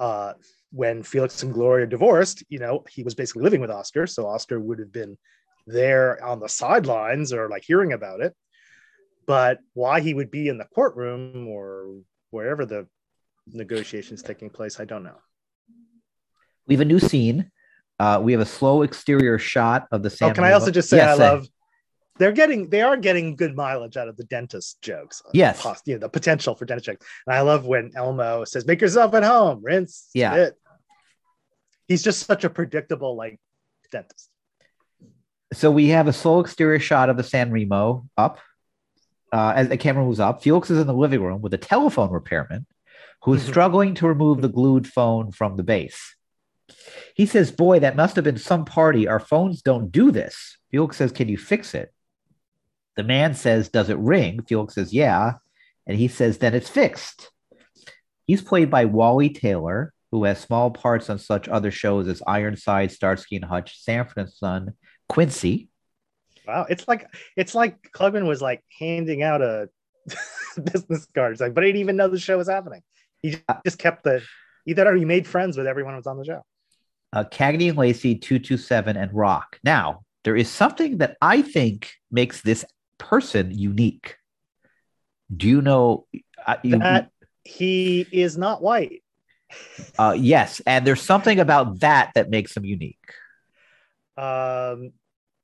[SPEAKER 5] uh, when Felix and Gloria divorced, you know, he was basically living with Oscar, so Oscar would have been there on the sidelines or like hearing about it. But why he would be in the courtroom or wherever the negotiations taking place, I don't know.
[SPEAKER 4] We have a new scene. Uh, we have a slow exterior shot of the San.
[SPEAKER 5] oh, can I also just say
[SPEAKER 4] Yes,
[SPEAKER 5] I love they're getting they are getting good mileage out of the dentist jokes.
[SPEAKER 4] Yes.
[SPEAKER 5] Pos- you know, the potential for dentist jokes. And I love when Elmo says, "Make yourself at home, rinse."
[SPEAKER 4] Yeah.
[SPEAKER 5] spit." He's just such a predictable like dentist.
[SPEAKER 4] So we have a slow exterior shot of the San Remo up. Uh, as the camera moves up, Felix is in the living room with a telephone repairman who is
[SPEAKER 5] Mhm.
[SPEAKER 4] struggling to remove the glued phone from the base. He says, Boy, that must have been some party. Our phones don't do this. Felix says, Can you fix it? The man says, Does it ring? Felix says, Yeah. And he says, Then it's fixed. He's played by Wally Taylor, who has small parts on such other shows as Ironside, Starsky and Hutch, Sanford and Son, Quincy.
[SPEAKER 5] Wow, it's like it's like Klugman was like handing out a (laughs) business card. It's like, but I didn't even know the show was happening. He just,
[SPEAKER 4] Uh,
[SPEAKER 5] just kept the he thought he made friends with everyone who was on the show.
[SPEAKER 4] Uh, Cagney and Lacey, 227, and Roc. Now, there is something that I think makes this person unique. Do you know? Uh, you,
[SPEAKER 5] That he is not white.
[SPEAKER 4] uh, yes, and there's something about that that makes him unique.
[SPEAKER 5] um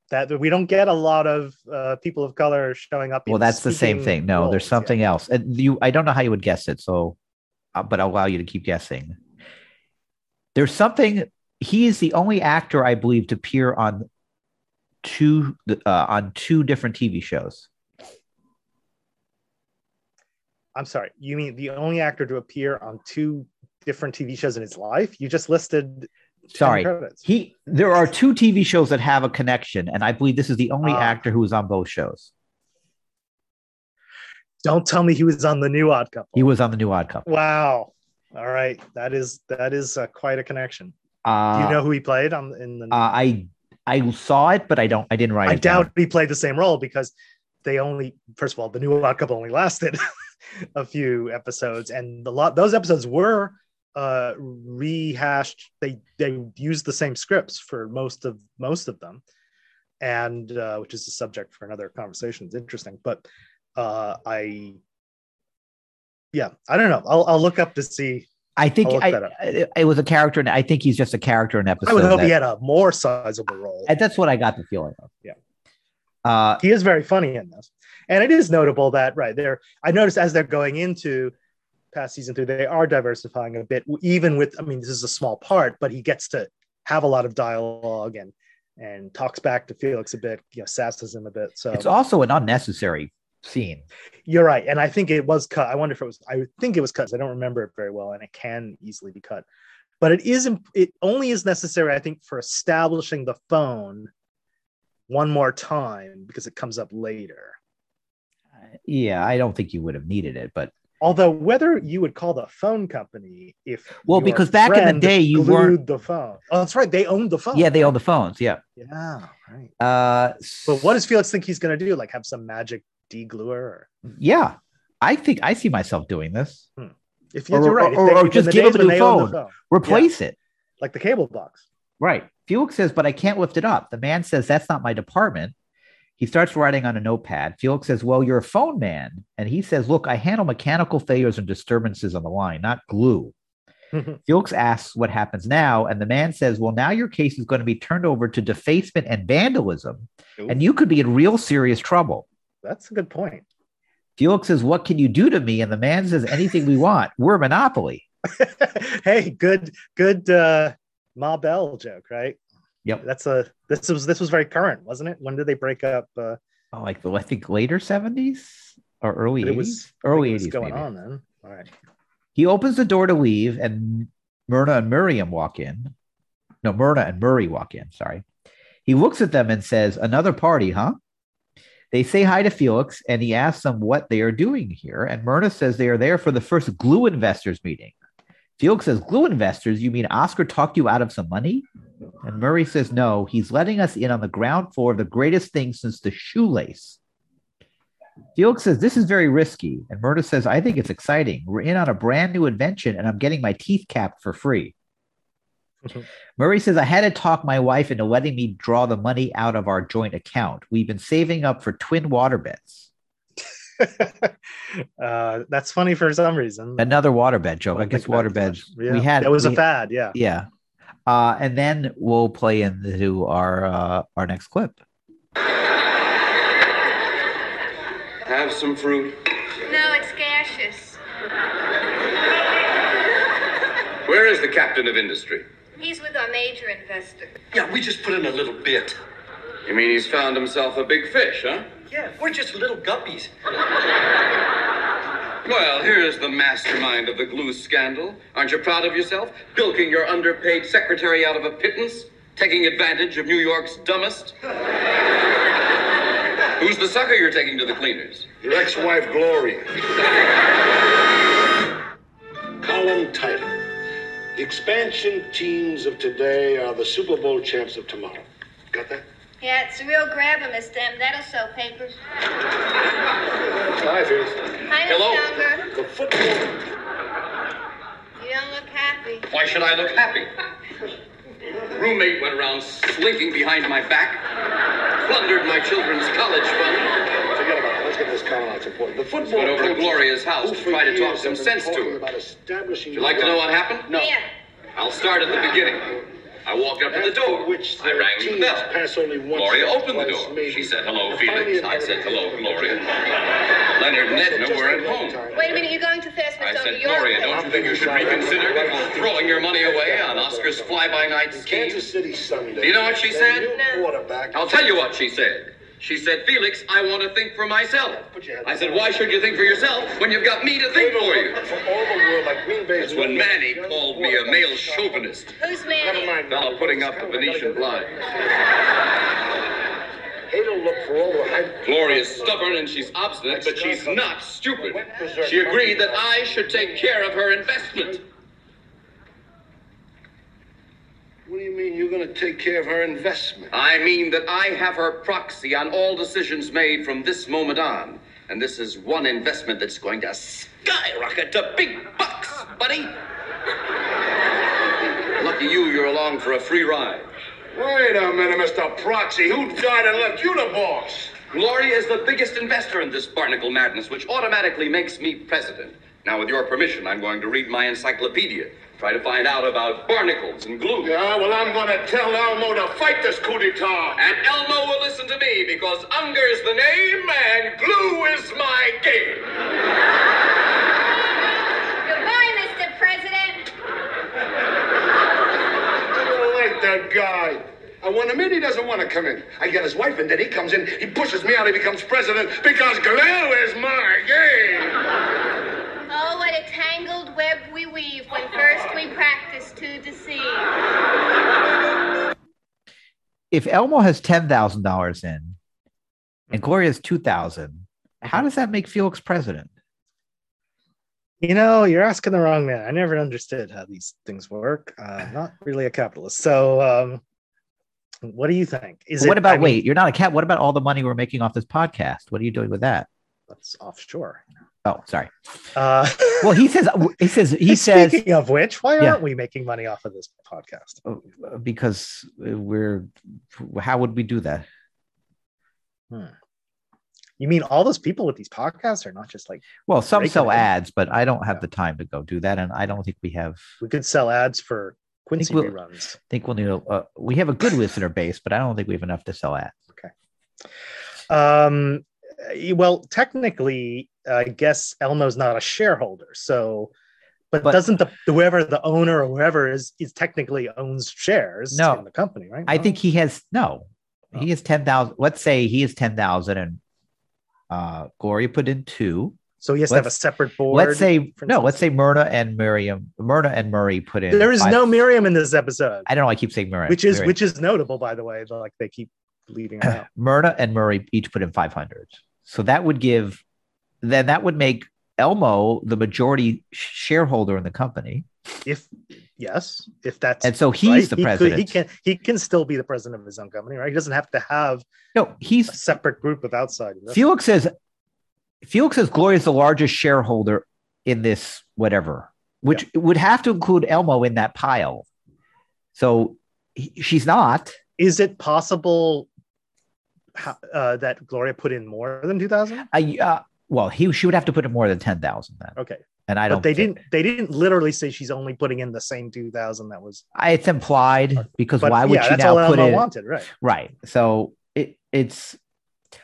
[SPEAKER 5] that we don't get a lot of uh, people of color showing up
[SPEAKER 4] Well, that's the same thing. No, there's
[SPEAKER 5] roles,
[SPEAKER 4] something else, and you. I don't know how you would guess it, so, uh, but I'll allow you to keep guessing. There's something. He is the only actor, I believe, to appear on two uh, on two different TV shows.
[SPEAKER 5] i'm sorry you mean the only actor to appear on two different tv shows in his life you just listed
[SPEAKER 4] Sorry,
[SPEAKER 5] credits.
[SPEAKER 4] he. There are two TV shows that have a connection, and I believe this is the only
[SPEAKER 5] Ah.
[SPEAKER 4] actor who is on both shows.
[SPEAKER 5] don't tell me he was on the new odd couple
[SPEAKER 4] He was on the new Odd Couple.
[SPEAKER 5] wow all right that is that is uh, quite a connection
[SPEAKER 4] Uh,
[SPEAKER 5] do you know who he played on in the
[SPEAKER 4] uh, I I saw it, but I don't. I didn't write
[SPEAKER 5] i
[SPEAKER 4] it down.
[SPEAKER 5] doubt he played the same role because they only first of all the new couple only lasted (laughs) a few episodes and the lot those episodes were uh rehashed they they used the same scripts for most of most of them and uh which is a subject for another conversation it's interesting but uh i yeah i don't know i'll, I'll look up to see
[SPEAKER 4] I think I, it, was a character, and I think he's just a character in episode.
[SPEAKER 5] i would hope
[SPEAKER 4] that-
[SPEAKER 5] he had a more sizable role
[SPEAKER 4] and that's what I got the feeling of.
[SPEAKER 5] Yeah.
[SPEAKER 4] Uh,
[SPEAKER 5] he is very funny in this and it is notable that right there i noticed as they're going into past season three, they are diversifying a bit, even with, I mean, this is a small part, but he gets to have a lot of dialogue and and talks back to Felix a bit, you know, sasses him a bit. So
[SPEAKER 4] It's also an unnecessary scene.
[SPEAKER 5] you're right. And I think it was cut. I wonder if it was, I think it was cut. I don't remember it very well, and it can easily be cut. But it is, it only is necessary, I think, for establishing the phone one more time because it comes up later.
[SPEAKER 4] Yeah, I don't think you would have needed it, but
[SPEAKER 5] Although whether you would call the phone company if
[SPEAKER 4] Well, because back in the day, you weren't-
[SPEAKER 5] the phone. Oh, that's right. They owned the phone.
[SPEAKER 4] yeah, they own the phones. Yeah.
[SPEAKER 5] Yeah, right.
[SPEAKER 4] Uh,
[SPEAKER 5] But what does Felix think he's going to do? Like have some magic degluer? Or
[SPEAKER 4] yeah, I think I see myself doing this.
[SPEAKER 5] Hmm.
[SPEAKER 4] if
[SPEAKER 5] you're right, if
[SPEAKER 4] or-
[SPEAKER 5] they-
[SPEAKER 4] or just give
[SPEAKER 5] days
[SPEAKER 4] a new
[SPEAKER 5] the
[SPEAKER 4] phone. Replace it.
[SPEAKER 5] like the cable box.
[SPEAKER 4] Right. Felix says, but I can't lift it up. The man says, that's not my department. He starts writing on a notepad. Felix says, well, you're a phone man. And he says, look, I handle mechanical failures and disturbances on the line, not glue. Mm-hmm. Felix asks what happens now. And the man says, well, now your case is going to be turned over to defacement and vandalism. And you could be in real serious trouble.
[SPEAKER 5] That's a good point.
[SPEAKER 4] Felix says, what can you do to me? And the man says, anything we want. We're a Monopoly. (laughs)
[SPEAKER 5] hey, good, good uh Ma Bell joke, right?
[SPEAKER 4] Yep.
[SPEAKER 5] That's a this was this was very current, wasn't it? When did they break up? Uh,
[SPEAKER 4] Oh, like the, I think later 70s or early
[SPEAKER 5] it
[SPEAKER 4] 80s?
[SPEAKER 5] was
[SPEAKER 4] early
[SPEAKER 5] it was
[SPEAKER 4] 80s.
[SPEAKER 5] going
[SPEAKER 4] maybe.
[SPEAKER 5] on then. All right.
[SPEAKER 4] He opens the door to leave, and Myrna and Miriam walk in. No, Myrna and Murray walk in. Sorry. He looks at them and says, Another party, huh? They say hi to Felix, and he asks them what they are doing here. And Myrna says they are there for the first glue investors meeting. Felix says, Glue investors? You mean Oscar talked you out of some money? And Murray says, No, he's letting us in on the ground floor of the greatest thing since the shoelace. Felix says, This is very risky. And Myrna says, I think it's exciting. We're in on a brand new invention, and I'm getting my teeth capped for free. (laughs) Murray says, I had to talk my wife into letting me draw the money out of our joint account. We've been saving up for twin water beds. (laughs)
[SPEAKER 5] uh, that's funny for some reason.
[SPEAKER 4] Another waterbed joke. I
[SPEAKER 5] Don't
[SPEAKER 4] guess
[SPEAKER 5] think about it
[SPEAKER 4] waterbeds.
[SPEAKER 5] Yeah,
[SPEAKER 4] We had
[SPEAKER 5] that was
[SPEAKER 4] we-
[SPEAKER 5] a fad. Yeah.
[SPEAKER 4] Yeah. Uh, and then we'll play into our uh, our next clip.
[SPEAKER 1] Have some fruit.
[SPEAKER 7] No, it's gaseous.
[SPEAKER 1] Where is the captain of industry?
[SPEAKER 7] He's with our major investor.
[SPEAKER 2] Yeah, we just put in a little bit.
[SPEAKER 1] You mean he's found himself a big fish, huh?
[SPEAKER 2] Yeah, we're just little guppies.
[SPEAKER 1] Well, here's the mastermind of the glue scandal. Aren't you proud of yourself? Bilking your underpaid secretary out of a pittance? Taking advantage of New York's dumbest? Who's the sucker you're taking to the cleaners?
[SPEAKER 2] Your ex-wife, Gloria. (laughs) Column title. The expansion teams of today are the Super Bowl champs of tomorrow. Got that?
[SPEAKER 7] Yeah, it's a real grabber, Miss Dem. That'll sell papers.
[SPEAKER 2] Hi, Fierce.
[SPEAKER 7] Hi,
[SPEAKER 1] Hello.
[SPEAKER 7] Unger.
[SPEAKER 2] The football.
[SPEAKER 7] You don't look happy.
[SPEAKER 1] Why should I look happy? Roommate went around slinking behind my back, plundered my children's college fund,
[SPEAKER 2] Forget about it. Let's get this column out. It's important. The football.
[SPEAKER 1] went over to Gloria's house to try to talk some sense to her.
[SPEAKER 2] about establishing
[SPEAKER 1] Would you like to know what happened?
[SPEAKER 2] No.
[SPEAKER 7] Here.
[SPEAKER 1] I'll start at the beginning. I walked up to the door.
[SPEAKER 2] Which
[SPEAKER 1] I rang the
[SPEAKER 2] teams
[SPEAKER 1] bell.
[SPEAKER 2] Pass only once
[SPEAKER 1] Gloria
[SPEAKER 2] or
[SPEAKER 1] opened the door.
[SPEAKER 2] maybe.
[SPEAKER 1] She said, hello, Felix. I said, hello, Gloria. Leonard and Edna were at home.
[SPEAKER 7] Wait a minute, you're going too fast, Miss
[SPEAKER 1] I
[SPEAKER 7] Younger.
[SPEAKER 1] said,
[SPEAKER 7] You're
[SPEAKER 1] Gloria, don't you think you should reconsider before throwing your money away on Oscar's fly-by-night scheme?
[SPEAKER 2] Kansas City Sunday.
[SPEAKER 1] Do you know what she said?
[SPEAKER 7] No.
[SPEAKER 1] I'll tell you what she said. She said, Felix, I want to think for myself.
[SPEAKER 2] Put your head
[SPEAKER 1] I said, why should you think for yourself when you've got me to think for you?
[SPEAKER 2] From all the world, like Green Bay's
[SPEAKER 1] That's when Manny called me a male chauvinist.
[SPEAKER 7] Who's
[SPEAKER 2] Never
[SPEAKER 7] Manny?
[SPEAKER 2] mind.
[SPEAKER 1] Fella putting up the Venetian blinds. (laughs)
[SPEAKER 2] Hate to look for all the hype.
[SPEAKER 1] Gloria's stubborn and she's obstinate, but she's not stupid. She agreed that I should take care of her investment.
[SPEAKER 2] What do you mean you're going to take care of her investment?
[SPEAKER 1] I mean that I have her proxy on all decisions made from this moment on. And this is one investment that's going to skyrocket to big bucks, buddy. Lucky you, you're along for a free ride.
[SPEAKER 2] Wait a minute, Mr. Proxy. Who died and left you the boss?
[SPEAKER 1] Gloria is the biggest investor in this barnacle madness, which automatically makes me president. Now, with your permission, I'm going to read my encyclopedia, try to find out about barnacles and glue.
[SPEAKER 2] Yeah, well, I'm going to tell Elmo to fight this coup d'etat.
[SPEAKER 1] And Elmo will listen to me because Unger's the name and glue is my game. Goodbye, Mr. President.
[SPEAKER 2] I don't like that guy. I want him in, he doesn't want to come in. I get his wife, and then he comes in, he pushes me out, he becomes president because glue is my game.
[SPEAKER 7] Oh, what a tangled web we weave when first we practice to deceive.
[SPEAKER 4] If Elmo has ten thousand dollars in, and Gloria has two thousand, how does that make Felix president?
[SPEAKER 5] You know, you're asking the wrong man. I never understood how these things work. Uh, I'm not really a capitalist. So, um, what do you think? Is
[SPEAKER 4] But what
[SPEAKER 5] it-
[SPEAKER 4] about
[SPEAKER 5] I mean,
[SPEAKER 4] wait? You're not a cat. What about all the money we're making off this podcast? What are you doing with that?
[SPEAKER 5] That's offshore.
[SPEAKER 4] Oh, sorry.
[SPEAKER 5] Uh, (laughs)
[SPEAKER 4] Well, he says he says he (laughs) says
[SPEAKER 5] Speaking of which, why
[SPEAKER 4] Yeah.
[SPEAKER 5] aren't we making money off of this podcast?
[SPEAKER 4] uh, because we're how would we do that?
[SPEAKER 5] You mean all those people with these podcasts are not just like
[SPEAKER 4] Well, some sell ads, but I don't have the time to go do that, and I don't think we have.
[SPEAKER 5] we could sell ads for Quincy
[SPEAKER 4] we'll-
[SPEAKER 5] reruns.
[SPEAKER 4] I think we'll need. A, uh, we have a good listener base, but I don't think we have enough to sell ads.
[SPEAKER 5] Okay. Um, well, technically, I guess Elmo's not a shareholder, so. But,
[SPEAKER 4] But-
[SPEAKER 5] doesn't the whoever the owner or whoever is is technically owns shares
[SPEAKER 4] No.
[SPEAKER 5] in the company, right?
[SPEAKER 4] I think he has no. He
[SPEAKER 5] Oh.
[SPEAKER 4] has ten thousand. Let's say he has ten thousand, and uh, Gloria put in two.
[SPEAKER 5] so. He has to have a separate board.
[SPEAKER 4] let's say no. Let's say? Myrna and Miriam. Myrna and Murray put in.
[SPEAKER 5] there is
[SPEAKER 4] five-
[SPEAKER 5] no Miriam in this episode,
[SPEAKER 4] I don't know. Why I keep saying Murray,
[SPEAKER 5] which is
[SPEAKER 4] Miriam.
[SPEAKER 5] which is notable, by the way. Like they keep leaving (sighs) out.
[SPEAKER 4] Myrna and Murray each put in 500. So that would give, then that would make Elmo the majority shareholder in the company.
[SPEAKER 5] If yes, if that's
[SPEAKER 4] And so he's
[SPEAKER 5] right,
[SPEAKER 4] the
[SPEAKER 5] he could-
[SPEAKER 4] president.
[SPEAKER 5] he can he can still be the president of his own company, right? He doesn't have to have
[SPEAKER 4] no,
[SPEAKER 5] a
[SPEAKER 4] he's,
[SPEAKER 5] separate group of outside.
[SPEAKER 4] Felix says, Felix says Gloria is the largest shareholder in this whatever, which would have to include Elmo in that pile. So he, she's not.
[SPEAKER 5] Is it possible uh, that Gloria put in more than two thousand?
[SPEAKER 4] I, uh, well, he, she would have to put in more than 10,000 then.
[SPEAKER 5] Okay,
[SPEAKER 4] And I don't
[SPEAKER 5] but they
[SPEAKER 4] think-
[SPEAKER 5] didn't. They didn't literally say she's only putting in the same two thousand that was.
[SPEAKER 4] It's implied because
[SPEAKER 5] But
[SPEAKER 4] why would
[SPEAKER 5] yeah,
[SPEAKER 4] she now put in?
[SPEAKER 5] wanted, right?
[SPEAKER 4] Right. So it it's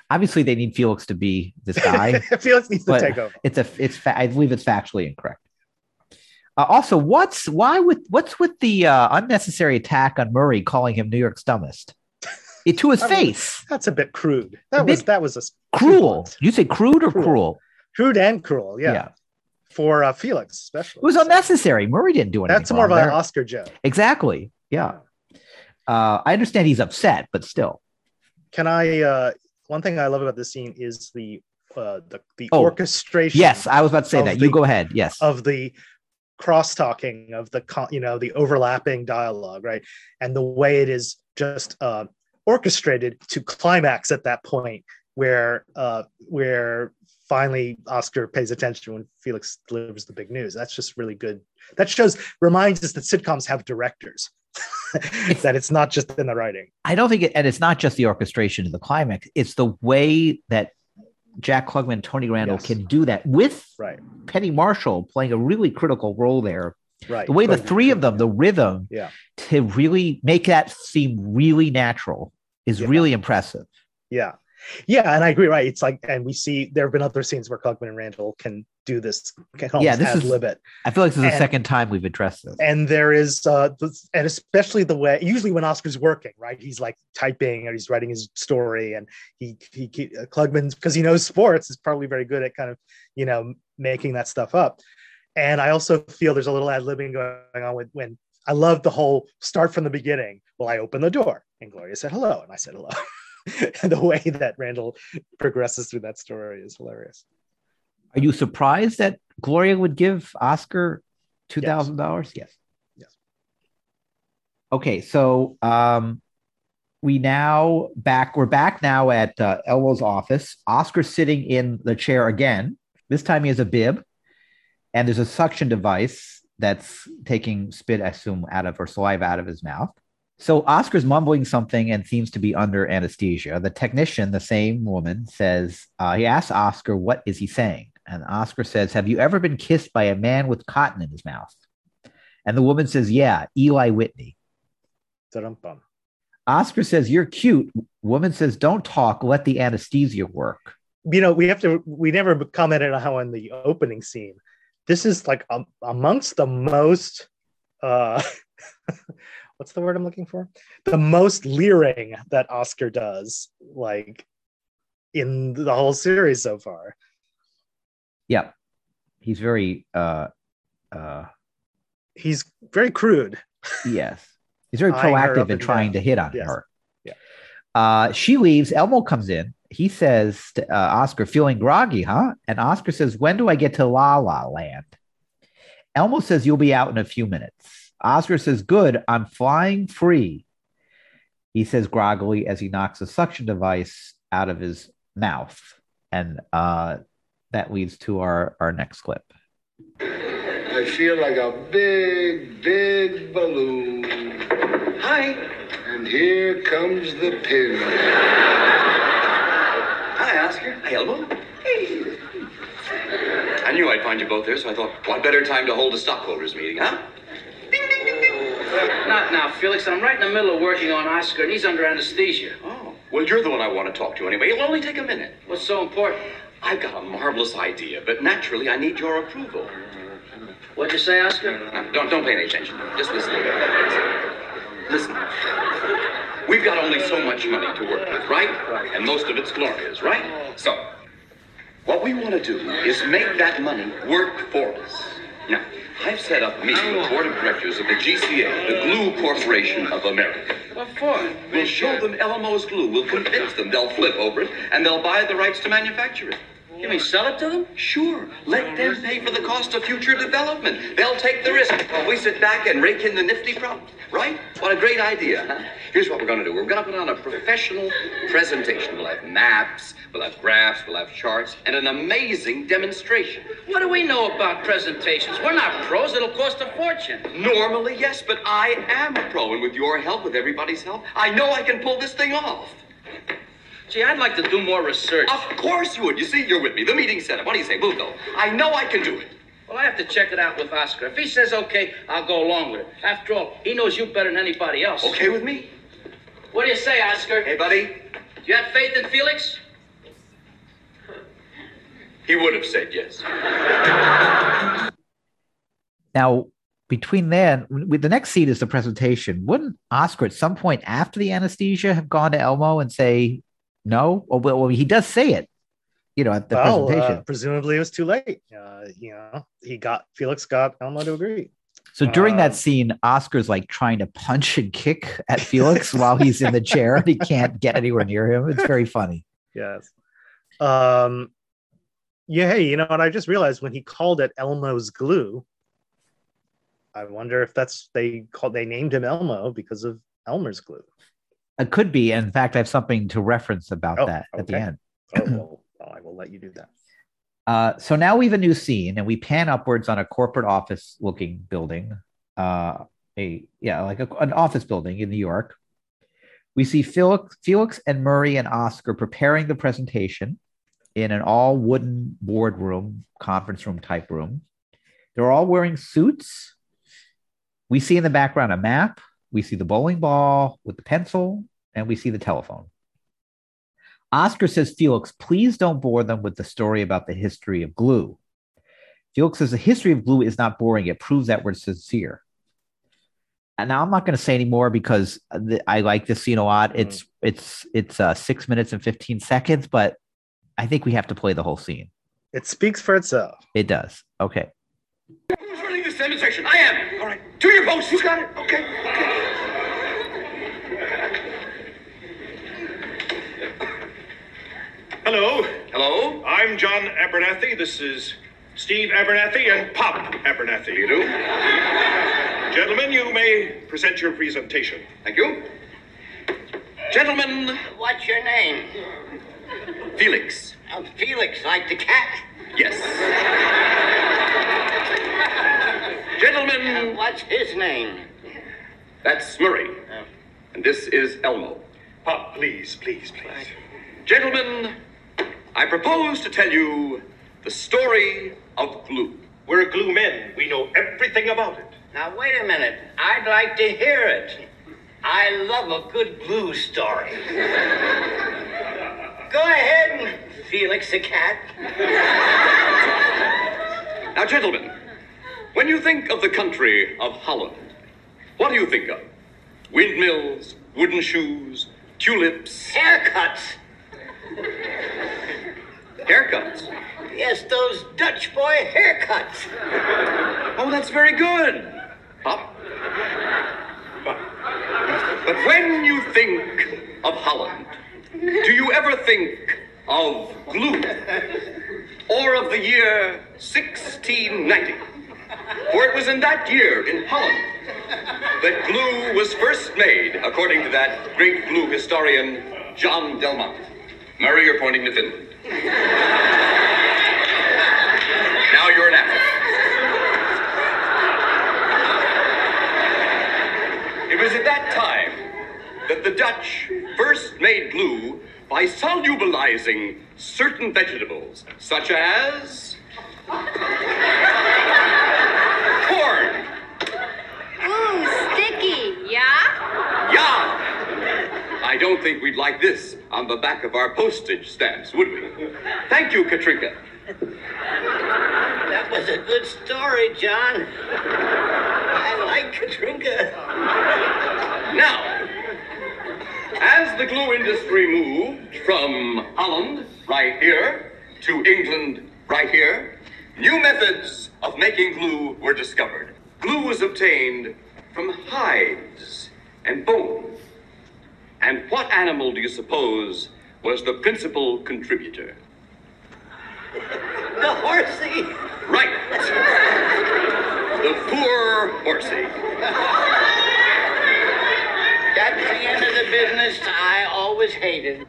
[SPEAKER 4] obviously they need Felix to be this guy. (laughs)
[SPEAKER 5] Felix needs to take over.
[SPEAKER 4] it's a it's fa- I believe it's factually incorrect. Uh, also, what's why with what's with the uh, unnecessary attack on Murray calling him New York's dumbest? It, to his (laughs)
[SPEAKER 5] I mean,
[SPEAKER 4] face,
[SPEAKER 5] That's a bit crude. That
[SPEAKER 4] A
[SPEAKER 5] was
[SPEAKER 4] bit
[SPEAKER 5] that was a
[SPEAKER 4] cruel. You say crude or
[SPEAKER 5] Cruel.
[SPEAKER 4] cruel?
[SPEAKER 5] crude and cruel. Yeah, yeah. for uh, Felix especially.
[SPEAKER 4] It was unnecessary. Murray didn't do anything.
[SPEAKER 5] That's more of an. Oscar joke.
[SPEAKER 4] Exactly. Yeah. Uh, I understand he's upset, but still.
[SPEAKER 5] Can I? uh One thing I love about this scene is the uh the the
[SPEAKER 4] Oh,
[SPEAKER 5] orchestration.
[SPEAKER 4] Yes, I was about to say that.
[SPEAKER 5] the-
[SPEAKER 4] you go ahead. Yes.
[SPEAKER 5] of the cross talking of the you know the overlapping dialogue right and the way it is just uh, orchestrated to climax at that point where uh where finally oscar pays attention when felix delivers the big news that's just really good that shows reminds us that sitcoms have directors (laughs) that it's not just in the writing
[SPEAKER 4] I don't think it, and it's not just the orchestration of the climax, it's the way that Jack Klugman Tony Randall
[SPEAKER 5] Yes.
[SPEAKER 4] can do that with
[SPEAKER 5] right
[SPEAKER 4] Penny Marshall playing a really critical role there.
[SPEAKER 5] right
[SPEAKER 4] The way the three of them, the rhythm
[SPEAKER 5] Yeah.
[SPEAKER 4] to really make that seem really natural is
[SPEAKER 5] Yeah.
[SPEAKER 4] really impressive.
[SPEAKER 5] Yeah. Yeah, and I agree, right? It's like, and we see there have been other scenes where Klugman and Randall can do this, can almost
[SPEAKER 4] Yeah, this
[SPEAKER 5] ad
[SPEAKER 4] is-
[SPEAKER 5] lib it.
[SPEAKER 4] I feel like this is the second time we've addressed this.
[SPEAKER 5] And there is, uh, this, and especially the way, usually when Oscar's working, right? He's like typing or he's writing his story, and he, he, he uh, Klugman, because he knows sports, is probably very good at kind of, you know, making that stuff up. And I also feel there's a little ad libbing going on with when I love the whole start from the beginning. Well, I opened the door and Gloria said hello, and I said hello. (laughs) (laughs) the way that Randall progresses through that story is hilarious.
[SPEAKER 4] Are you surprised that Gloria would give Oscar two thousand dollars? Yes.
[SPEAKER 5] Yes.
[SPEAKER 4] Okay, so um, we now back. We're back now at uh, Elmo's office. Oscar sitting in the chair again. This time he has a bib, and there's a suction device that's taking spit, I assume, out of or saliva out of his mouth. So Oscar's mumbling something and seems to be under anesthesia. The technician, the same woman, says uh, he asks Oscar, "What is he saying?" And Oscar says, "Have you ever been kissed by a man with cotton in his mouth?" And the woman says, "Yeah, Eli Whitney."
[SPEAKER 5] Dum-bum.
[SPEAKER 4] Oscar says, You're cute. Woman says, Don't talk. Let the anesthesia work.
[SPEAKER 5] You know, we have to. We never commented on how in the opening scene, this is like um, amongst the most uh, (laughs) what's the word I'm looking for? The most leering that Oscar does, like in the whole series so far.
[SPEAKER 4] Yeah. He's very uh uh
[SPEAKER 5] He's very crude.
[SPEAKER 4] yes. He's very (laughs) proactive in trying
[SPEAKER 5] down.
[SPEAKER 4] to hit on
[SPEAKER 5] Yes.
[SPEAKER 4] her.
[SPEAKER 5] Yeah.
[SPEAKER 4] Uh she leaves, Elmo comes in. He says to uh, Oscar, feeling groggy, huh? And Oscar says, When do I get to La La Land? Elmo says, You'll be out in a few minutes. Oscar says, Good, I'm flying free. He says groggily as he knocks a suction device out of his mouth. And uh, that leads to our, our next clip.
[SPEAKER 2] I feel like a big, big balloon.
[SPEAKER 1] Hi.
[SPEAKER 2] And here comes the pin.
[SPEAKER 1] Hi, Oscar. Hi, Elmo. Hey. I knew I'd find you both there, so I thought, what better time to hold a stockholders meeting, huh?
[SPEAKER 6] Not now, Felix. I'm right in the middle of working on Oscar, and he's under anesthesia.
[SPEAKER 1] Oh, well, you're the one I want to talk to anyway. It'll only take a minute.
[SPEAKER 6] What's so important?
[SPEAKER 1] I've got a marvelous idea, but naturally I need your approval.
[SPEAKER 6] What'd you say, Oscar?
[SPEAKER 1] Now, don't don't pay any attention. Just listen. Listen. We've got only so much money to work with, right? And most of it's Gloria's, right? So, what we want to do is make that money work for us. Now, I've set up a meeting with the board of directors of the GCA, the Glue Corporation of America.
[SPEAKER 6] What for?
[SPEAKER 1] We'll show them Elmo's glue. We'll convince them they'll flip over it, and they'll buy the rights to manufacture it.
[SPEAKER 6] You mean sell it to them?
[SPEAKER 1] Sure. Let them pay for the cost of future development. They'll take the risk while we sit back and rake in the nifty profit. Right? What a great idea. Huh? Here's what we're going to do. We're going to put on a professional presentation. We'll have maps, we'll have graphs, we'll have charts, and an amazing demonstration.
[SPEAKER 6] What do we know about presentations? We're not pros. It'll cost a fortune.
[SPEAKER 1] Normally, yes, but I am a pro, and with your help, with everybody's help, I know I can pull this thing off.
[SPEAKER 6] Gee, I'd like to do more research.
[SPEAKER 1] Of course you would. You see, you're with me. The meeting's set up. What do you say? We'll go. I know I can do it.
[SPEAKER 6] Well, I have to check it out with Oscar. If he says okay, I'll go along with it. After all, he knows you better than anybody else.
[SPEAKER 1] Okay with me?
[SPEAKER 6] What do you say, Oscar?
[SPEAKER 1] Hey, buddy.
[SPEAKER 6] Do you have faith in Felix?
[SPEAKER 1] He would have said yes.
[SPEAKER 4] Now, between then, with the next scene is the presentation. Wouldn't Oscar at some point after the anesthesia have gone to Elmo and say no? Well, well, he does say it, you know, at the
[SPEAKER 5] well,
[SPEAKER 4] presentation.
[SPEAKER 5] uh, presumably it was too late. Uh, you know, he got Felix got Elmo to agree.
[SPEAKER 4] so during
[SPEAKER 5] uh,
[SPEAKER 4] that scene, Oscar's like trying to punch and kick at Felix (laughs) while he's in the chair and he can't get anywhere near him. It's very funny.
[SPEAKER 5] Yes. Um. Yeah. Hey, you know what? I just realized when he called it Elmo's glue. I wonder if that's they called they named him Elmo because of Elmer's glue.
[SPEAKER 4] It could be. In fact, I have something to reference about
[SPEAKER 5] Oh,
[SPEAKER 4] that at the end.
[SPEAKER 5] Oh, well, (clears throat) well, I will let you do that.
[SPEAKER 4] Uh, so now we have a new scene, and we pan upwards on a corporate office looking building. Uh, a yeah, like a, an office building in New York. We see Felix, Felix and Murray and Oscar preparing the presentation in an all wooden boardroom, conference room type room. They're all wearing suits. We see in the background a map. We see the bowling ball with the pencil, and we see the telephone. Oscar says, Felix, please don't bore them with the story about the history of glue. Felix says, the history of glue is not boring. It proves that we're sincere. And now I'm not going to say any more because the, I like this scene a lot. It's it's it's uh, six minutes and 15 seconds, but I think we have to play the whole scene.
[SPEAKER 5] It speaks for itself.
[SPEAKER 4] It does. Okay.
[SPEAKER 1] Who's running this demonstration? I am. All right. To your posts. You got it. Okay. Okay.
[SPEAKER 8] Hello,
[SPEAKER 1] Hello.
[SPEAKER 8] I'm John Abernathy. This is Steve Abernathy and Pop Abernathy.
[SPEAKER 1] You do.
[SPEAKER 8] Gentlemen, you may present your presentation.
[SPEAKER 1] Thank you. Gentlemen,
[SPEAKER 9] What's your name?
[SPEAKER 1] Felix.
[SPEAKER 9] Uh, Felix, like the cat.
[SPEAKER 1] Yes. (laughs)
[SPEAKER 9] Uh,
[SPEAKER 1] Gentlemen,
[SPEAKER 9] what's his name?
[SPEAKER 1] that's Murray. And this is Elmo.
[SPEAKER 8] Pop, please, please, please.
[SPEAKER 1] Gentlemen, I propose to tell you the story of glue.
[SPEAKER 8] We're glue men. We know everything about it.
[SPEAKER 9] Now, wait a minute. I'd like to hear it. I love a good glue story. (laughs) Go ahead, Felix the cat.
[SPEAKER 1] Now, gentlemen, when you think of the country of Holland, what do you think of? windmills, wooden shoes, tulips,
[SPEAKER 9] Haircuts.
[SPEAKER 1] haircuts.
[SPEAKER 9] Yes, those Dutch boy haircuts.
[SPEAKER 1] Oh, that's very good. Pop. But, but when you think of Holland, do you ever think of glue? Or of the year 1690? For it was in that year in Holland that glue was first made, according to that great glue historian, John Delmonte. Murray, you're pointing to Finland. Now you're in Africa. It was at that time that the Dutch first made glue by solubilizing certain vegetables, such as corn.
[SPEAKER 7] Ooh, sticky, yeah?
[SPEAKER 1] Yeah. I don't think we'd like this on the back of our postage stamps, would we? Thank you, Katrinka.
[SPEAKER 9] That was a good story, John. I like Katrinka.
[SPEAKER 1] Now, as the glue industry moved from Holland, right here, to England, right here, new methods of making glue were discovered. Glue was obtained from hides and bone. And what animal do you suppose was the principal contributor?
[SPEAKER 9] The horsey.
[SPEAKER 1] Right. The poor horsey.
[SPEAKER 9] That's the end of the business I always hated.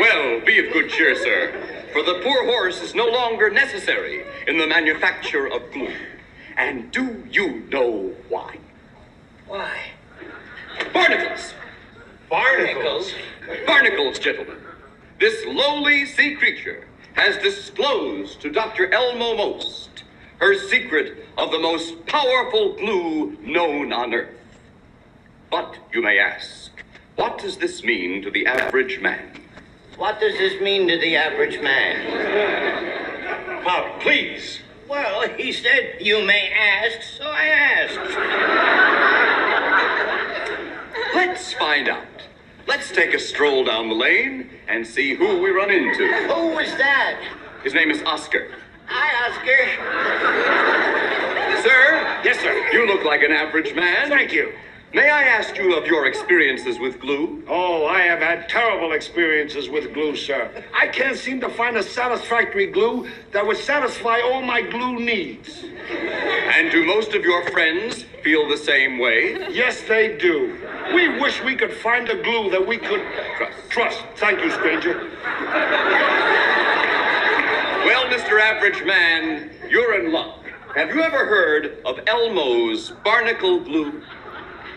[SPEAKER 1] Well, be of good cheer, sir, for the poor horse is no longer necessary in the manufacture of glue. And do you know why?
[SPEAKER 9] Why?
[SPEAKER 1] Barnacles!
[SPEAKER 9] Barnacles?
[SPEAKER 1] Barnacles, gentlemen. This lowly sea creature has disclosed to Dr. Elmo Most her secret of the most powerful glue known on Earth. But, you may ask, what does this mean to the average man?
[SPEAKER 9] What does this mean to the average man? (laughs)
[SPEAKER 8] Pop, please.
[SPEAKER 9] Well, he said, you may ask, so I asked. (laughs)
[SPEAKER 1] Let's find out. Let's take a stroll down the lane and see who we run into.
[SPEAKER 9] Who was that?
[SPEAKER 1] His name is Oscar.
[SPEAKER 9] Hi, Oscar.
[SPEAKER 1] Sir,
[SPEAKER 8] Yes, sir.
[SPEAKER 1] you look like an average man.
[SPEAKER 8] Thank you.
[SPEAKER 1] May I ask you of your experiences with glue?
[SPEAKER 2] Oh, I have had terrible experiences with glue, sir. I can't seem to find a satisfactory glue that would satisfy all my glue needs.
[SPEAKER 1] And do most of your friends feel the same way?
[SPEAKER 2] Yes, they do. We wish we could find a glue that we could
[SPEAKER 1] Trust.
[SPEAKER 2] trust. Thank you, stranger.
[SPEAKER 1] Well, Mr. Average Man, you're in luck. Have you ever heard of Elmo's barnacle glue?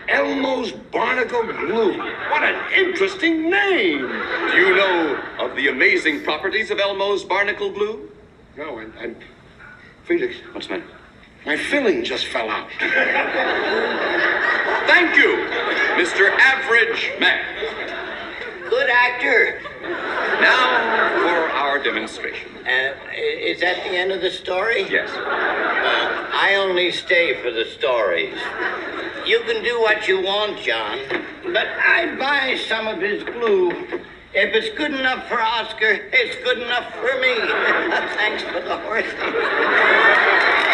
[SPEAKER 2] Elmo's Barnacle Glue. What an interesting name.
[SPEAKER 1] Do you know of the amazing properties of Elmo's barnacle glue?
[SPEAKER 2] No, and, and Felix,
[SPEAKER 1] What's the matter?
[SPEAKER 2] My filling just fell out.
[SPEAKER 1] Thank you, Mr. Average Man.
[SPEAKER 9] Good actor.
[SPEAKER 1] Now for our demonstration.
[SPEAKER 9] Uh, is that the end of the story?
[SPEAKER 1] Yes.
[SPEAKER 9] Uh, I only stay for the stories. You can do what you want, John, but I'd buy some of his glue. If it's good enough for Oscar, it's good enough for me. (laughs) Thanks for the horse.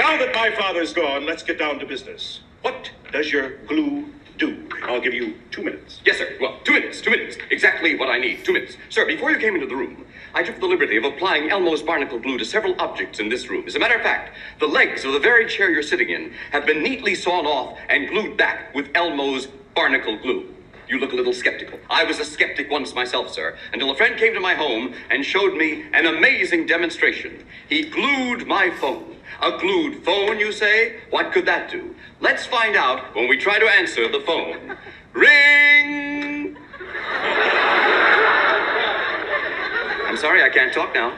[SPEAKER 8] Now that my father's gone, let's get down to business. What does your glue do? I'll give you two minutes.
[SPEAKER 1] Yes, sir. Well, two minutes, two minutes. Exactly what I need. Two minutes. Sir, before you came into the room, I took the liberty of applying Elmo's barnacle glue to several objects in this room. As a matter of fact, the legs of the very chair you're sitting in have been neatly sawn off and glued back with Elmo's barnacle glue. You look a little skeptical. I was a skeptic once myself, sir, until a friend came to my home and showed me an amazing demonstration. He glued my phone. A glued phone, you say? What could that do? Let's find out when we try to answer the phone. Ring! I'm sorry, I can't talk now.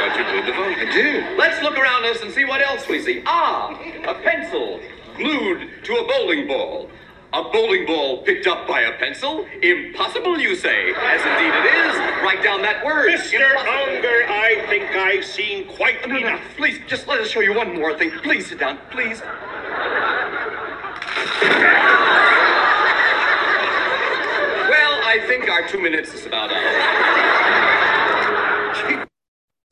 [SPEAKER 1] But you glued the phone. I did. Let's look around us and see what else we see. Ah, a pencil glued to a bowling ball. A bowling ball picked up by a pencil? Impossible, you say. As indeed it is. Write down that word.
[SPEAKER 8] Mr.
[SPEAKER 1] Impossible.
[SPEAKER 8] Unger, I think I've seen quite
[SPEAKER 1] No, no,
[SPEAKER 8] enough.
[SPEAKER 1] please, just let us show you one more thing. Please sit down, please. Well, I think our two minutes is about up.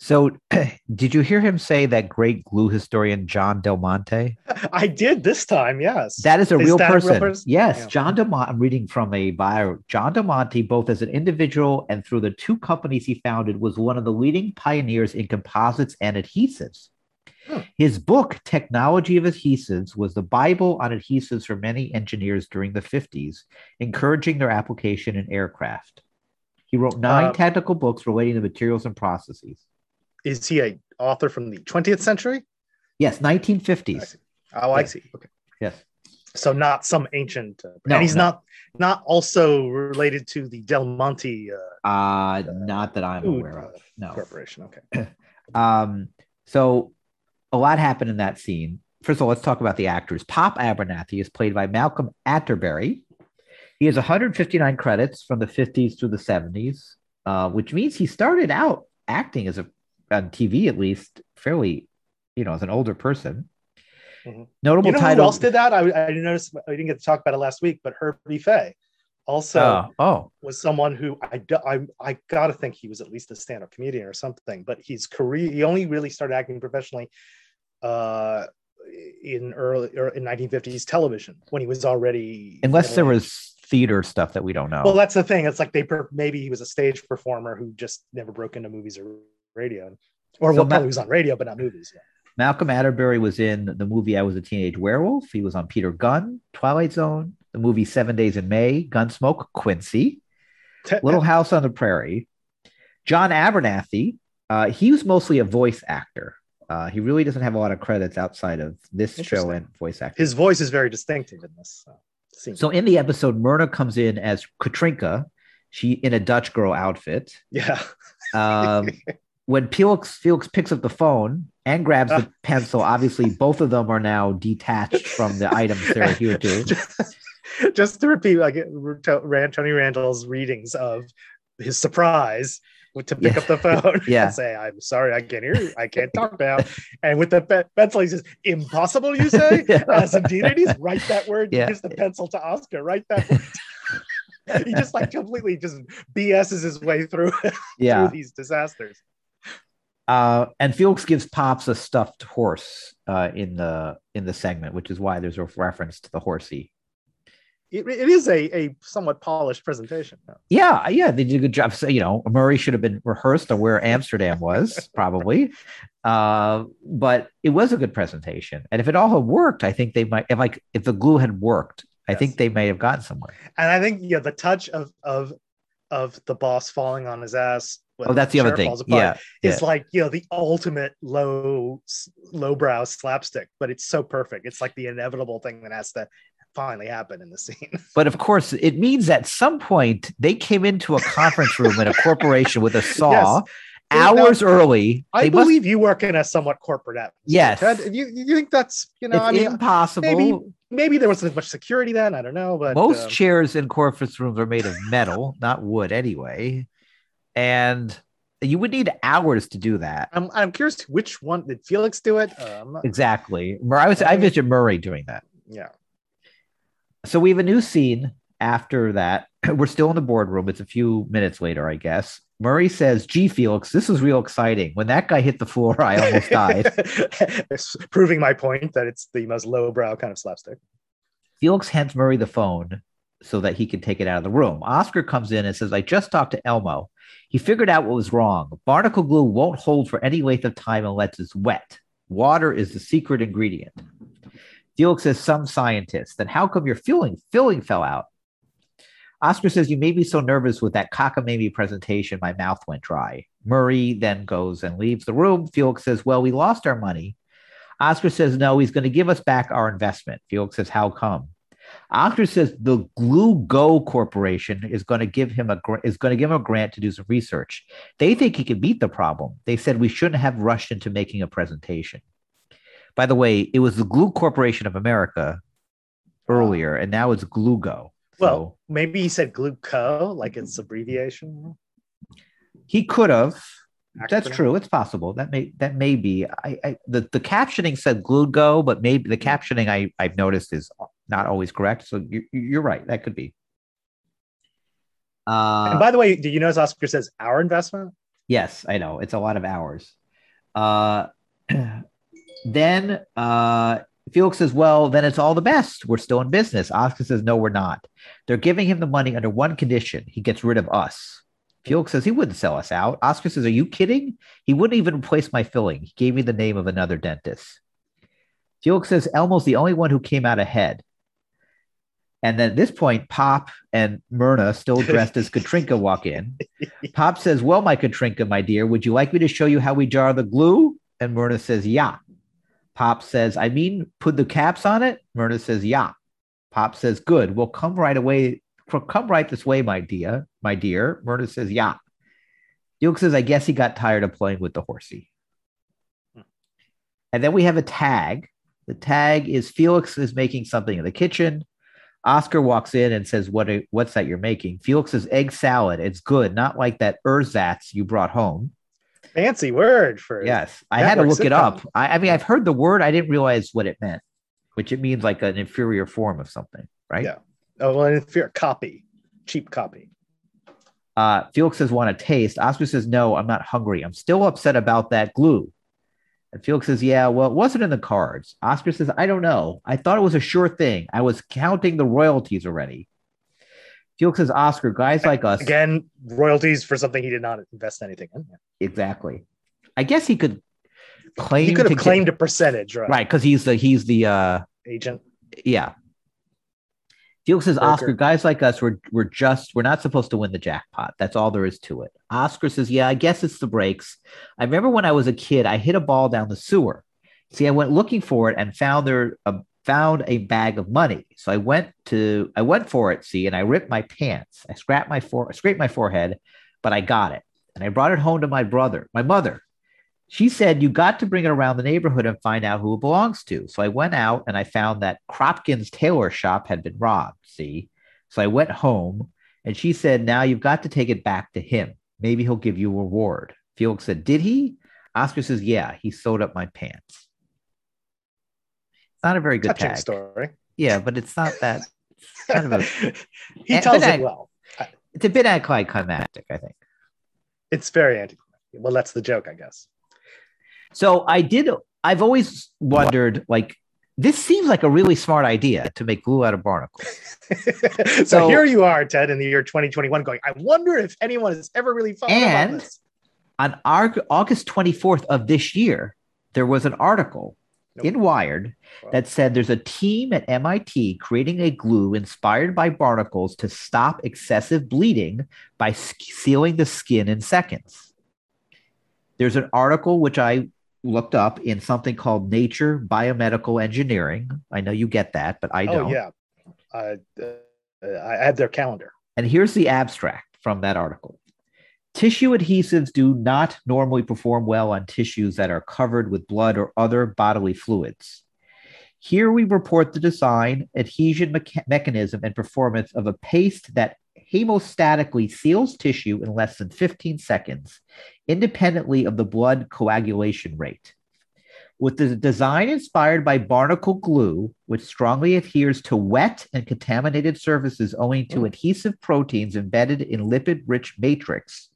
[SPEAKER 4] So, (clears throat) did you hear him say that great glue historian John Delmonte? (laughs)
[SPEAKER 5] I did this time, yes.
[SPEAKER 4] That is a real
[SPEAKER 5] that
[SPEAKER 4] person. Yes,
[SPEAKER 5] Yeah.
[SPEAKER 4] John Delmonte. I'm reading from a bio. John Delmonte, both as an individual and through the two companies he founded, was one of the leading pioneers in composites and adhesives.
[SPEAKER 5] Hmm.
[SPEAKER 4] His book, Technology of Adhesives, was the Bible on adhesives for many engineers during the 50s, encouraging their application in aircraft. He wrote nine
[SPEAKER 5] Uh,
[SPEAKER 4] technical books relating to materials and processes.
[SPEAKER 5] Is he a author from the 20th century?
[SPEAKER 4] Yes,
[SPEAKER 5] I
[SPEAKER 4] 1950s.
[SPEAKER 5] see. Oh, I
[SPEAKER 4] Yeah.
[SPEAKER 5] see. Okay.
[SPEAKER 4] Yes.
[SPEAKER 5] So not some ancient. Uh,
[SPEAKER 4] No,
[SPEAKER 5] and he's
[SPEAKER 4] no.
[SPEAKER 5] not not also related to the Del Monte uh,
[SPEAKER 4] Uh, not that I'm aware
[SPEAKER 5] uh,
[SPEAKER 4] of. No.
[SPEAKER 5] corporation. Okay. (clears throat)
[SPEAKER 4] Um, so a lot happened in that scene. First of all, let's talk about the actors. Pop Abernathy is played by Malcolm Atterbury. He has 159 credits from the 50s through the 70s, uh, which means he started out acting as a on TV at least fairly, you know, as an older person.
[SPEAKER 5] Mhm.
[SPEAKER 4] Notable
[SPEAKER 5] You know
[SPEAKER 4] title.
[SPEAKER 5] who else did that? I, I didn't notice. I didn't get to talk about it last week, but Herbie Faye also
[SPEAKER 4] Oh, oh,
[SPEAKER 5] was someone who I I, I got to think he was at least a stand-up comedian or something. But his career, he only really started acting professionally uh, in early or in 1950s television when he was already
[SPEAKER 4] unless there was theater stuff that we don't know.
[SPEAKER 5] Well, that's the thing. It's like they per- maybe he was a stage performer who just never broke into movies or radio, or
[SPEAKER 4] So
[SPEAKER 5] well,
[SPEAKER 4] Ma-
[SPEAKER 5] probably was on radio but not movies. Yeah.
[SPEAKER 4] Malcolm Atterbury was in the movie I Was a Teenage Werewolf. He was on Peter Gunn, Twilight Zone, the movie Seven Days in May, Gunsmoke, Quincy, Little House on the Prairie. John Abernathy, uh, he was mostly a voice actor. Uh, he really doesn't have a lot of credits outside of this show and voice acting.
[SPEAKER 5] His voice is very distinctive in this uh, scene.
[SPEAKER 4] So in the episode, Myrna comes in as Katrinka, she in a Dutch girl outfit.
[SPEAKER 5] yeah,
[SPEAKER 4] Um, (laughs) when Felix Felix picks up the phone and grabs the uh. pencil, obviously both of them are now detached from the items they're (laughs) adhered to.
[SPEAKER 5] just, just to repeat, like Rand, Tony Randall's readings of his surprise to pick
[SPEAKER 4] Yeah.
[SPEAKER 5] up the phone (laughs)
[SPEAKER 4] Yeah.
[SPEAKER 5] and say, "I'm sorry, I can't hear you. I can't talk now." And with the pe- pencil, he says, "Impossible," you say. (laughs)
[SPEAKER 4] Yeah.
[SPEAKER 5] As indeed it is. Write that word.
[SPEAKER 4] Yeah.
[SPEAKER 5] He gives the pencil to Oscar. Write that word. he just like completely just BS's his way through,
[SPEAKER 4] Yeah.
[SPEAKER 5] through these disasters.
[SPEAKER 4] Uh, and Felix gives Pops a stuffed horse uh, in the in the segment, which is why there's a reference to the horsey.
[SPEAKER 5] It, it is a, a somewhat polished presentation.
[SPEAKER 4] Yeah, yeah, they did a good job. So, you know, Murray should have been rehearsed on where Amsterdam was, (laughs) probably. Uh, but it was a good presentation. And if it all had worked, I think they might if like if the glue had worked, I think they may have gotten somewhere.
[SPEAKER 5] And I think yeah, the touch of of of the boss falling on his ass. When
[SPEAKER 4] Oh, that's the other thing.
[SPEAKER 5] apart
[SPEAKER 4] Yeah.
[SPEAKER 5] Is like you know the ultimate low lowbrow slapstick, but it's so perfect. It's like the inevitable thing that has to finally happen in the scene. (laughs)
[SPEAKER 4] But of course, it means at some point they came into a conference room in a corporation with a (laughs) saw
[SPEAKER 5] Yes.
[SPEAKER 4] hours early.
[SPEAKER 5] I
[SPEAKER 4] They must-
[SPEAKER 5] believe you work in a somewhat corporate atmosphere.
[SPEAKER 4] Yes.
[SPEAKER 5] Ted. You you think that's you know
[SPEAKER 4] it's
[SPEAKER 5] I mean
[SPEAKER 4] impossible.
[SPEAKER 5] maybe maybe there wasn't as much security then. I don't know, but
[SPEAKER 4] Most
[SPEAKER 5] um,
[SPEAKER 4] chairs in conference rooms are made of metal, not wood anyway. And you would need hours to do that.
[SPEAKER 5] I'm I'm curious which one did Felix do it? Um,
[SPEAKER 4] Exactly. I was I visited Murray doing that.
[SPEAKER 5] yeah.
[SPEAKER 4] So we have a new scene after that. (clears throat) We're still in the boardroom. It's a few minutes later, I guess. Murray says, Gee, Felix, this is real exciting. When that guy hit the floor, I almost died. (laughs)
[SPEAKER 5] It's proving my point that it's the most lowbrow kind of slapstick.
[SPEAKER 4] Felix hands Murray the phone so that he can take it out of the room. Oscar comes in and says, I just talked to Elmo. He figured out what was wrong. Barnacle glue won't hold for any length of time unless it's wet. Water is the secret ingredient. Felix says, Some scientist. Then how come your filling, filling fell out? Oscar says, You made me so nervous with that cockamamie presentation, my mouth went dry. Murray then goes and leaves the room. Felix says, Well, we lost our money. Oscar says, No, he's going to give us back our investment. Felix says, How come? Oscar says the Glue Go Corporation is going to give him a is going to give him a grant to do some research. They think he can beat the problem. They said we shouldn't have rushed into making a presentation. By the way, it was the Glue Corporation of America earlier, and now it's Glugo.
[SPEAKER 5] Well, maybe he said Gluco, like it's abbreviation.
[SPEAKER 4] he could have. That's true. It's possible. That may that may be. I, I the, the captioning said Glugo, but maybe the captioning I I've noticed is not always correct. So you, you're right. That could be. Uh,
[SPEAKER 5] and by the way, did you notice Oscar says our investment?
[SPEAKER 4] Yes, I know. It's a lot of hours. Uh, (clears throat) then uh, Felix says, Well, then it's all the best. We're still in business. Oscar says, No, we're not. They're giving him the money under one condition he gets rid of us. Felix says, He wouldn't sell us out. Oscar says, Are you kidding? He wouldn't even replace my filling. He gave me the name of another dentist. Felix says, Elmo's the only one who came out ahead. And then at this point, Pop and Myrna, still (laughs) dressed as Katrinka, walk in. Pop says, Well, my Katrinka, my dear, would you like me to show you how we jar the glue? And Myrna says, Yeah. Pop says, I mean, put the caps on it? Myrna says, Yeah. Pop says, Good. Well, come right away. Come right this way, my dear. My dear. Myrna says, Yeah. Duke says, I guess he got tired of playing with the horsey. And then we have a tag. The tag is Felix is making something in the kitchen. Oscar walks in and says, "What? Are, what's that you're making?" Felix says, "Egg salad. It's good, not like that ersatz you brought home."
[SPEAKER 5] Fancy word for
[SPEAKER 4] Yes, I had to look it up. I, I mean, I've heard the word. I didn't realize what it meant, which it means like an inferior form of something, right?
[SPEAKER 5] Yeah. Oh, well, if you're a copy, cheap copy.
[SPEAKER 4] Uh, Felix says, "Want a taste?" Oscar says, "No, I'm not hungry. I'm still upset about that glue." And Felix says, "Yeah, well, it wasn't in the cards." Oscar says, "I don't know. I thought it was a sure thing. I was counting the royalties already." Felix says, "Oscar, guys like us,
[SPEAKER 5] Again, royalties for something he did not invest anything in.
[SPEAKER 4] exactly. I guess he could claim
[SPEAKER 5] He could have
[SPEAKER 4] get-
[SPEAKER 5] claimed a percentage, right?
[SPEAKER 4] right because he's the he's the uh
[SPEAKER 5] Agent.
[SPEAKER 4] yeah." Felix says. Oscar, guys like us, we're, we're just, we're not supposed to win the jackpot. That's all there is to it. Oscar says, Yeah, I guess it's the breaks. I remember when I was a kid, I hit a ball down the sewer. See, I went looking for it and found there, a, found a bag of money. So I went to, I went for it, see, and I ripped my pants. I scraped my, fore, scraped my forehead, but I got it. And I brought it home to my brother, my mother. She said, You got to bring it around the neighborhood and find out who it belongs to. So I went out and I found that Kropkin's tailor shop had been robbed. See? So I went home and she said, Now you've got to take it back to him. Maybe he'll give you a reward. Felix said, Did he? Oscar says, Yeah, he sewed up my pants. It's not a very good
[SPEAKER 5] Touching
[SPEAKER 4] tag.
[SPEAKER 5] story.
[SPEAKER 4] Yeah, but it's not that. It's kind of a, (laughs)
[SPEAKER 5] he tells it well.
[SPEAKER 4] it's a bit anticlimactic, I think.
[SPEAKER 5] It's very anticlimactic. Well, that's the joke, I guess.
[SPEAKER 4] So I did. I've always wondered, like, this seems like a really smart idea to make glue out of barnacles. (laughs)
[SPEAKER 5] so,
[SPEAKER 4] So-
[SPEAKER 5] here you are, Ted, in the year 2021, going, I wonder if anyone has ever really thought about
[SPEAKER 4] And-
[SPEAKER 5] this.
[SPEAKER 4] On Ar- August 24th of this year, there was an article
[SPEAKER 5] Nope.
[SPEAKER 4] in Wired
[SPEAKER 5] Wow.
[SPEAKER 4] that said there's a team at MIT creating a glue inspired by barnacles to stop excessive bleeding by sealing the skin in seconds. There's an article which I looked up in something called Nature Biomedical Engineering. I know you get that, but I don't.
[SPEAKER 5] Oh, yeah. Uh, uh, I had their calendar.
[SPEAKER 4] And here's the abstract from that article. Tissue adhesives do not normally perform well on tissues that are covered with blood or other bodily fluids. Here we report the design, adhesion mecha- mechanism, and performance of a paste that hemostatically seals tissue in less than 15 seconds, independently of the blood coagulation rate. With the design inspired by barnacle glue, which strongly adheres to wet and contaminated surfaces owing to adhesive proteins embedded in lipid rich matrix,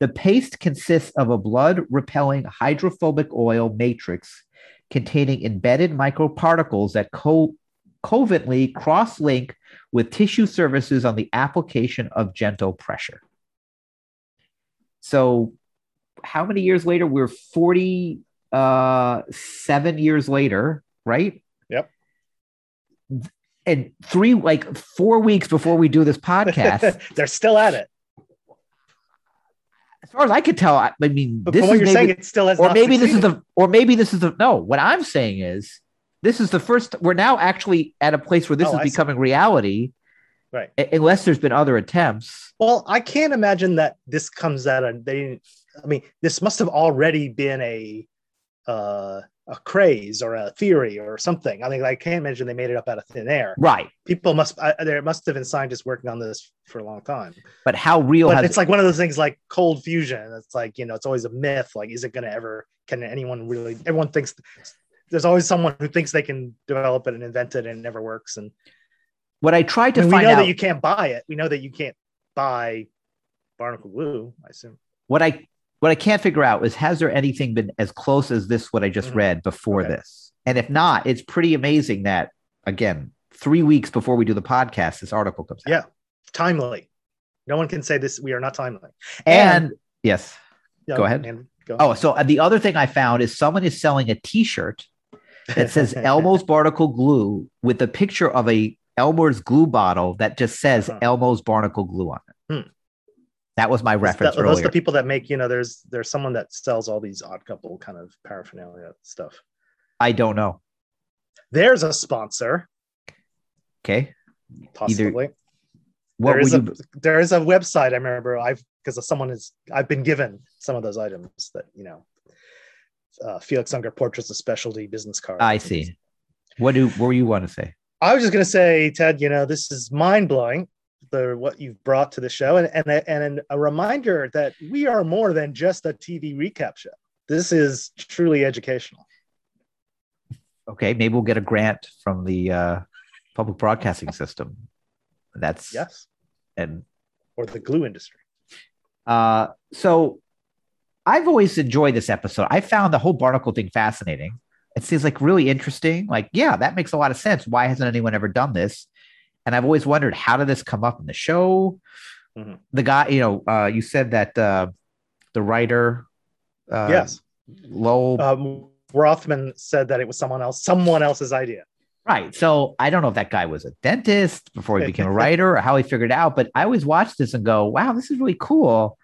[SPEAKER 4] the paste consists of a blood repelling hydrophobic oil matrix containing embedded microparticles that co- covalently cross link with tissue surfaces on the application of gentle pressure. So, how many years later? We're 40 uh years later right
[SPEAKER 5] Yep.
[SPEAKER 4] and three like four weeks before we do this podcast (laughs)
[SPEAKER 5] They're still at it.
[SPEAKER 4] as far as i could tell i, I mean
[SPEAKER 5] But
[SPEAKER 4] this is
[SPEAKER 5] you're
[SPEAKER 4] maybe,
[SPEAKER 5] saying, it still has
[SPEAKER 4] or maybe this is
[SPEAKER 5] succeeded.
[SPEAKER 4] the or maybe this is the no what i'm saying is this is the first we're now actually at a place where this
[SPEAKER 5] Oh,
[SPEAKER 4] is
[SPEAKER 5] I see.
[SPEAKER 4] becoming reality
[SPEAKER 5] Right.
[SPEAKER 4] unless there's been other attempts
[SPEAKER 5] Well, I can't imagine that this comes out of they. didn't- I mean, this must have already been a uh, a craze or a theory or something. I mean, I can't imagine they made it up out of thin air.
[SPEAKER 4] Right.
[SPEAKER 5] People must uh, there must have been scientists working on this for a long time.
[SPEAKER 4] But how real
[SPEAKER 5] But it's like one of those things like cold fusion. It's like you know, it's always a myth. Like, is it going to ever? Can anyone really? Everyone thinks there's always someone who thinks they can develop it and invent it, and it never works. And
[SPEAKER 4] what I tried to
[SPEAKER 5] I mean, we know
[SPEAKER 4] out
[SPEAKER 5] that you can't buy it. We know that you can't buy barnacle glue. I assume.
[SPEAKER 4] what I what I can't figure out is has there anything been as close as this what I just
[SPEAKER 5] Mhm.
[SPEAKER 4] read before
[SPEAKER 5] Okay.
[SPEAKER 4] this? And if not, it's pretty amazing that again, three weeks before we do the podcast, this article comes out.
[SPEAKER 5] Yeah, timely. No one can say this. We are not timely.
[SPEAKER 4] And, yes.
[SPEAKER 5] Yeah,
[SPEAKER 4] Go ahead.
[SPEAKER 5] and go.
[SPEAKER 4] Oh, so uh, the other thing I found is someone is selling a T-shirt that says (laughs) Elmo's Barnacle Glue with a picture of a Elmer's glue bottle that just says
[SPEAKER 5] Huh.
[SPEAKER 4] Elmo's Barnacle Glue on it.
[SPEAKER 5] Hmm.
[SPEAKER 4] That was my reference
[SPEAKER 5] that- are those
[SPEAKER 4] earlier.
[SPEAKER 5] the people that make you know there's there's someone that sells all these odd couple kind of paraphernalia stuff
[SPEAKER 4] I don't know.
[SPEAKER 5] there's a sponsor
[SPEAKER 4] Okay.
[SPEAKER 5] possibly
[SPEAKER 4] What
[SPEAKER 5] there is
[SPEAKER 4] would
[SPEAKER 5] a
[SPEAKER 4] you
[SPEAKER 5] there is a website i remember i've because someone is i've been given some of those items that you know uh, felix unger portraits of specialty business cards
[SPEAKER 4] I see. What do what do you want to say?
[SPEAKER 5] i was just going to say ted you know this is mind-blowing the what you've brought to the show and and, a- and a reminder that we are more than just a tv recap show this is truly educational
[SPEAKER 4] Okay, maybe we'll get a grant from the uh, public broadcasting system. That's
[SPEAKER 5] yes
[SPEAKER 4] and
[SPEAKER 5] or the glue industry
[SPEAKER 4] uh, so I've always enjoyed this episode. I found the whole barnacle thing fascinating. It seems like really interesting. Like, yeah, that makes a lot of sense. Why hasn't anyone ever done this? And I've always wondered how did this come up in the show?
[SPEAKER 5] Mhm.
[SPEAKER 4] The guy, you know, uh, you said that uh, the writer, uh,
[SPEAKER 5] yes
[SPEAKER 4] Lowell,
[SPEAKER 5] um, Rothman said that it was someone else, someone else's idea.
[SPEAKER 4] Right. So I don't know if that guy was a dentist before he became a writer or how he figured it out, but I always watch this and go, wow, this is really cool.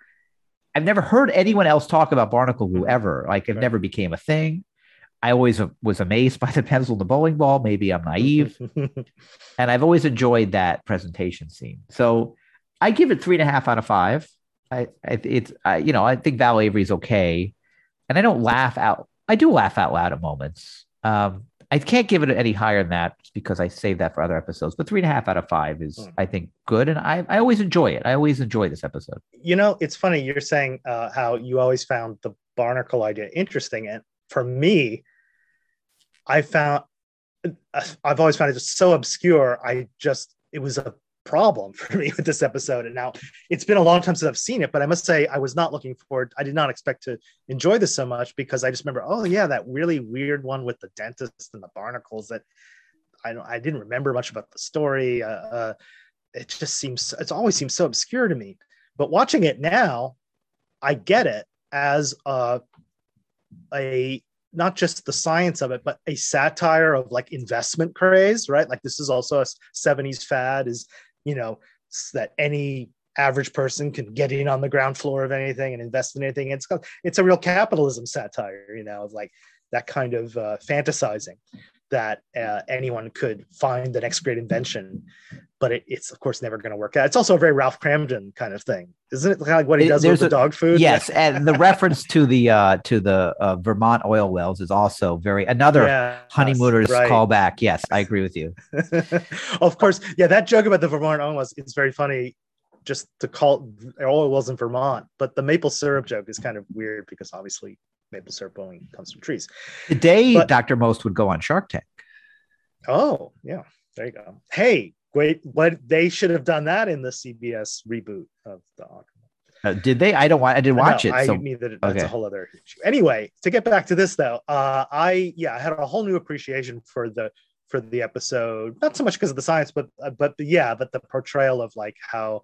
[SPEAKER 4] I've never heard anyone else talk about barnacle glue ever. Like it
[SPEAKER 5] Right.
[SPEAKER 4] never became a thing. I always was amazed (laughs) by the pencil and the bowling ball. Maybe I'm naive. (laughs) and I've always enjoyed that presentation scene. So I give it three and a half out of five. I, I it's I, you know I think Val Avery's okay, and I don't laugh out. I do laugh out loud at moments. Um, I can't give it any higher than that just because I saved that for other episodes. But three and a half out of five is
[SPEAKER 5] Hmm.
[SPEAKER 4] I think good, and I I always enjoy it. I always enjoy this episode.
[SPEAKER 5] you know, it's funny you're saying uh, how you always found the barnacle idea interesting, and for me, I found I've always found it just so obscure. I just it was a problem (laughs) for me with this episode, and now it's been a long time since I've seen it. But I must say, I was not looking forward. I did not expect to enjoy this so much because I just remember, oh yeah, that really weird one with the dentist and the barnacles that I don't, I didn't remember much about the story. Uh, uh, it just seems it's always seems so obscure to me. But watching it now, I get it as a a not just the science of it, but a satire of like investment craze, right? Like this is also a 70s fad, is you know, that any average person can get in on the ground floor of anything and invest in anything. It's it's a real capitalism satire, you know, of like that kind of uh, fantasizing that uh, anyone could find the next great invention, but it, it's of course never going to work out. It's also a very Ralph Kramden kind of thing, isn't it? Kind of like what he
[SPEAKER 4] It-
[SPEAKER 5] does with
[SPEAKER 4] there's
[SPEAKER 5] the
[SPEAKER 4] a-
[SPEAKER 5] dog food.
[SPEAKER 4] Yes, and the (laughs) reference to the uh to the uh, Vermont oil wells is also very another
[SPEAKER 5] Yeah,
[SPEAKER 4] honeymooners
[SPEAKER 5] right.
[SPEAKER 4] callback. Yes, I agree with you. (laughs)
[SPEAKER 5] of course, yeah, that joke about the Vermont oil was is very funny. Just to call oil wells in Vermont, but the maple syrup joke is kind of weird because obviously maple syrup only comes from trees.
[SPEAKER 4] Today,
[SPEAKER 5] But-
[SPEAKER 4] Dr. Most would go on Shark Tank.
[SPEAKER 5] Oh, yeah, there you go. Hey, wait, what they should have done that in the CBS reboot of the Aquaman.
[SPEAKER 4] Uh, did they? I don't want. I didn't watch it.
[SPEAKER 5] I
[SPEAKER 4] So
[SPEAKER 5] neither. That's
[SPEAKER 4] okay.
[SPEAKER 5] a whole other issue. Anyway, to get back to this though, uh, I yeah, I had a whole new appreciation for the for the episode. Not so much because of the science, but uh, but yeah, but the portrayal of like how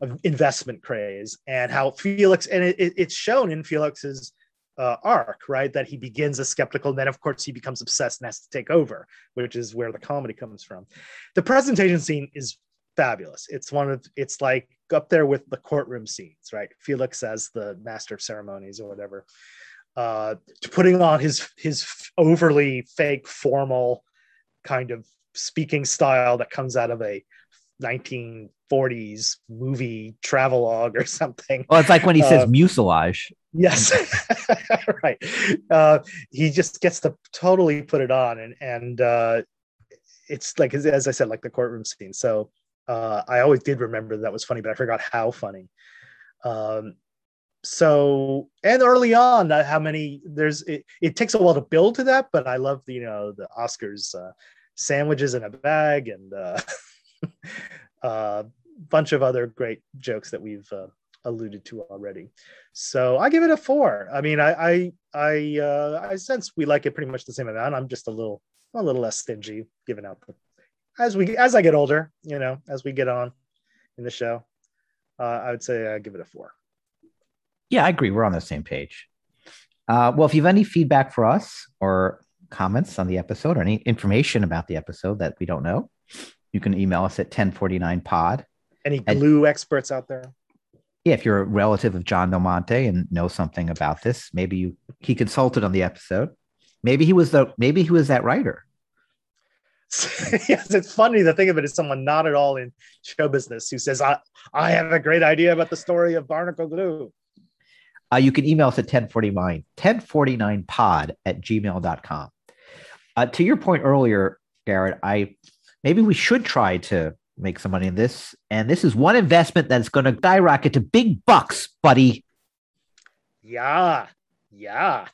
[SPEAKER 5] of investment craze and how Felix and it, it- it's shown in Felix's uh, arc, right? That he begins as skeptical, and then of course he becomes obsessed and has to take over, which is where the comedy comes from. The presentation scene is fabulous. It's one of it's like up there with the courtroom scenes, right? Felix as the master of ceremonies or whatever, uh, putting on his his overly fake formal kind of speaking style that comes out of a 1940s movie travelogue or (laughs) something.
[SPEAKER 4] Well, it's like when he says
[SPEAKER 5] Um,
[SPEAKER 4] mucilage.
[SPEAKER 5] Yes, (laughs) right. Uh, he just gets to totally put it on, and and uh, it's like as, I said, like the courtroom scene. So uh, I always did remember that was funny, but I forgot how funny. Um, so and early on, uh, how many there's it, it takes a while to build to that, but I love you know the Oscars uh, sandwiches in a bag and uh, a (laughs) uh, bunch of other great jokes that we've alluded to already. So I give it a four. I mean, I I I, uh, I sense we like it pretty much the same amount. I'm just a little a little less stingy giving out the, as we as I get older, you know, as we get on in the show. Uh, I would say I give it a four.
[SPEAKER 4] Yeah, I agree. We're on the same page. Uh, well, if you have any feedback for us or comments on the episode or any information about the episode that we don't know, you can email us at 1049pod.
[SPEAKER 5] Any glue experts out there?
[SPEAKER 4] Yeah, if you're a relative of John Delmonte and know something about this, maybe you he consulted on the episode. Maybe he was the maybe he was that writer. (laughs)
[SPEAKER 5] yes, it's funny to think of it as someone not at all in show business who says, I, I have a great idea about the story of Barnacle Glue.
[SPEAKER 4] Uh, you can email us at 1049, 1049pod at gmail.com. Uh, to your point earlier, Garrett, I maybe we should try to make some money in this. And this is one investment that's going to skyrocket to big bucks, buddy.
[SPEAKER 5] Yeah. Yeah.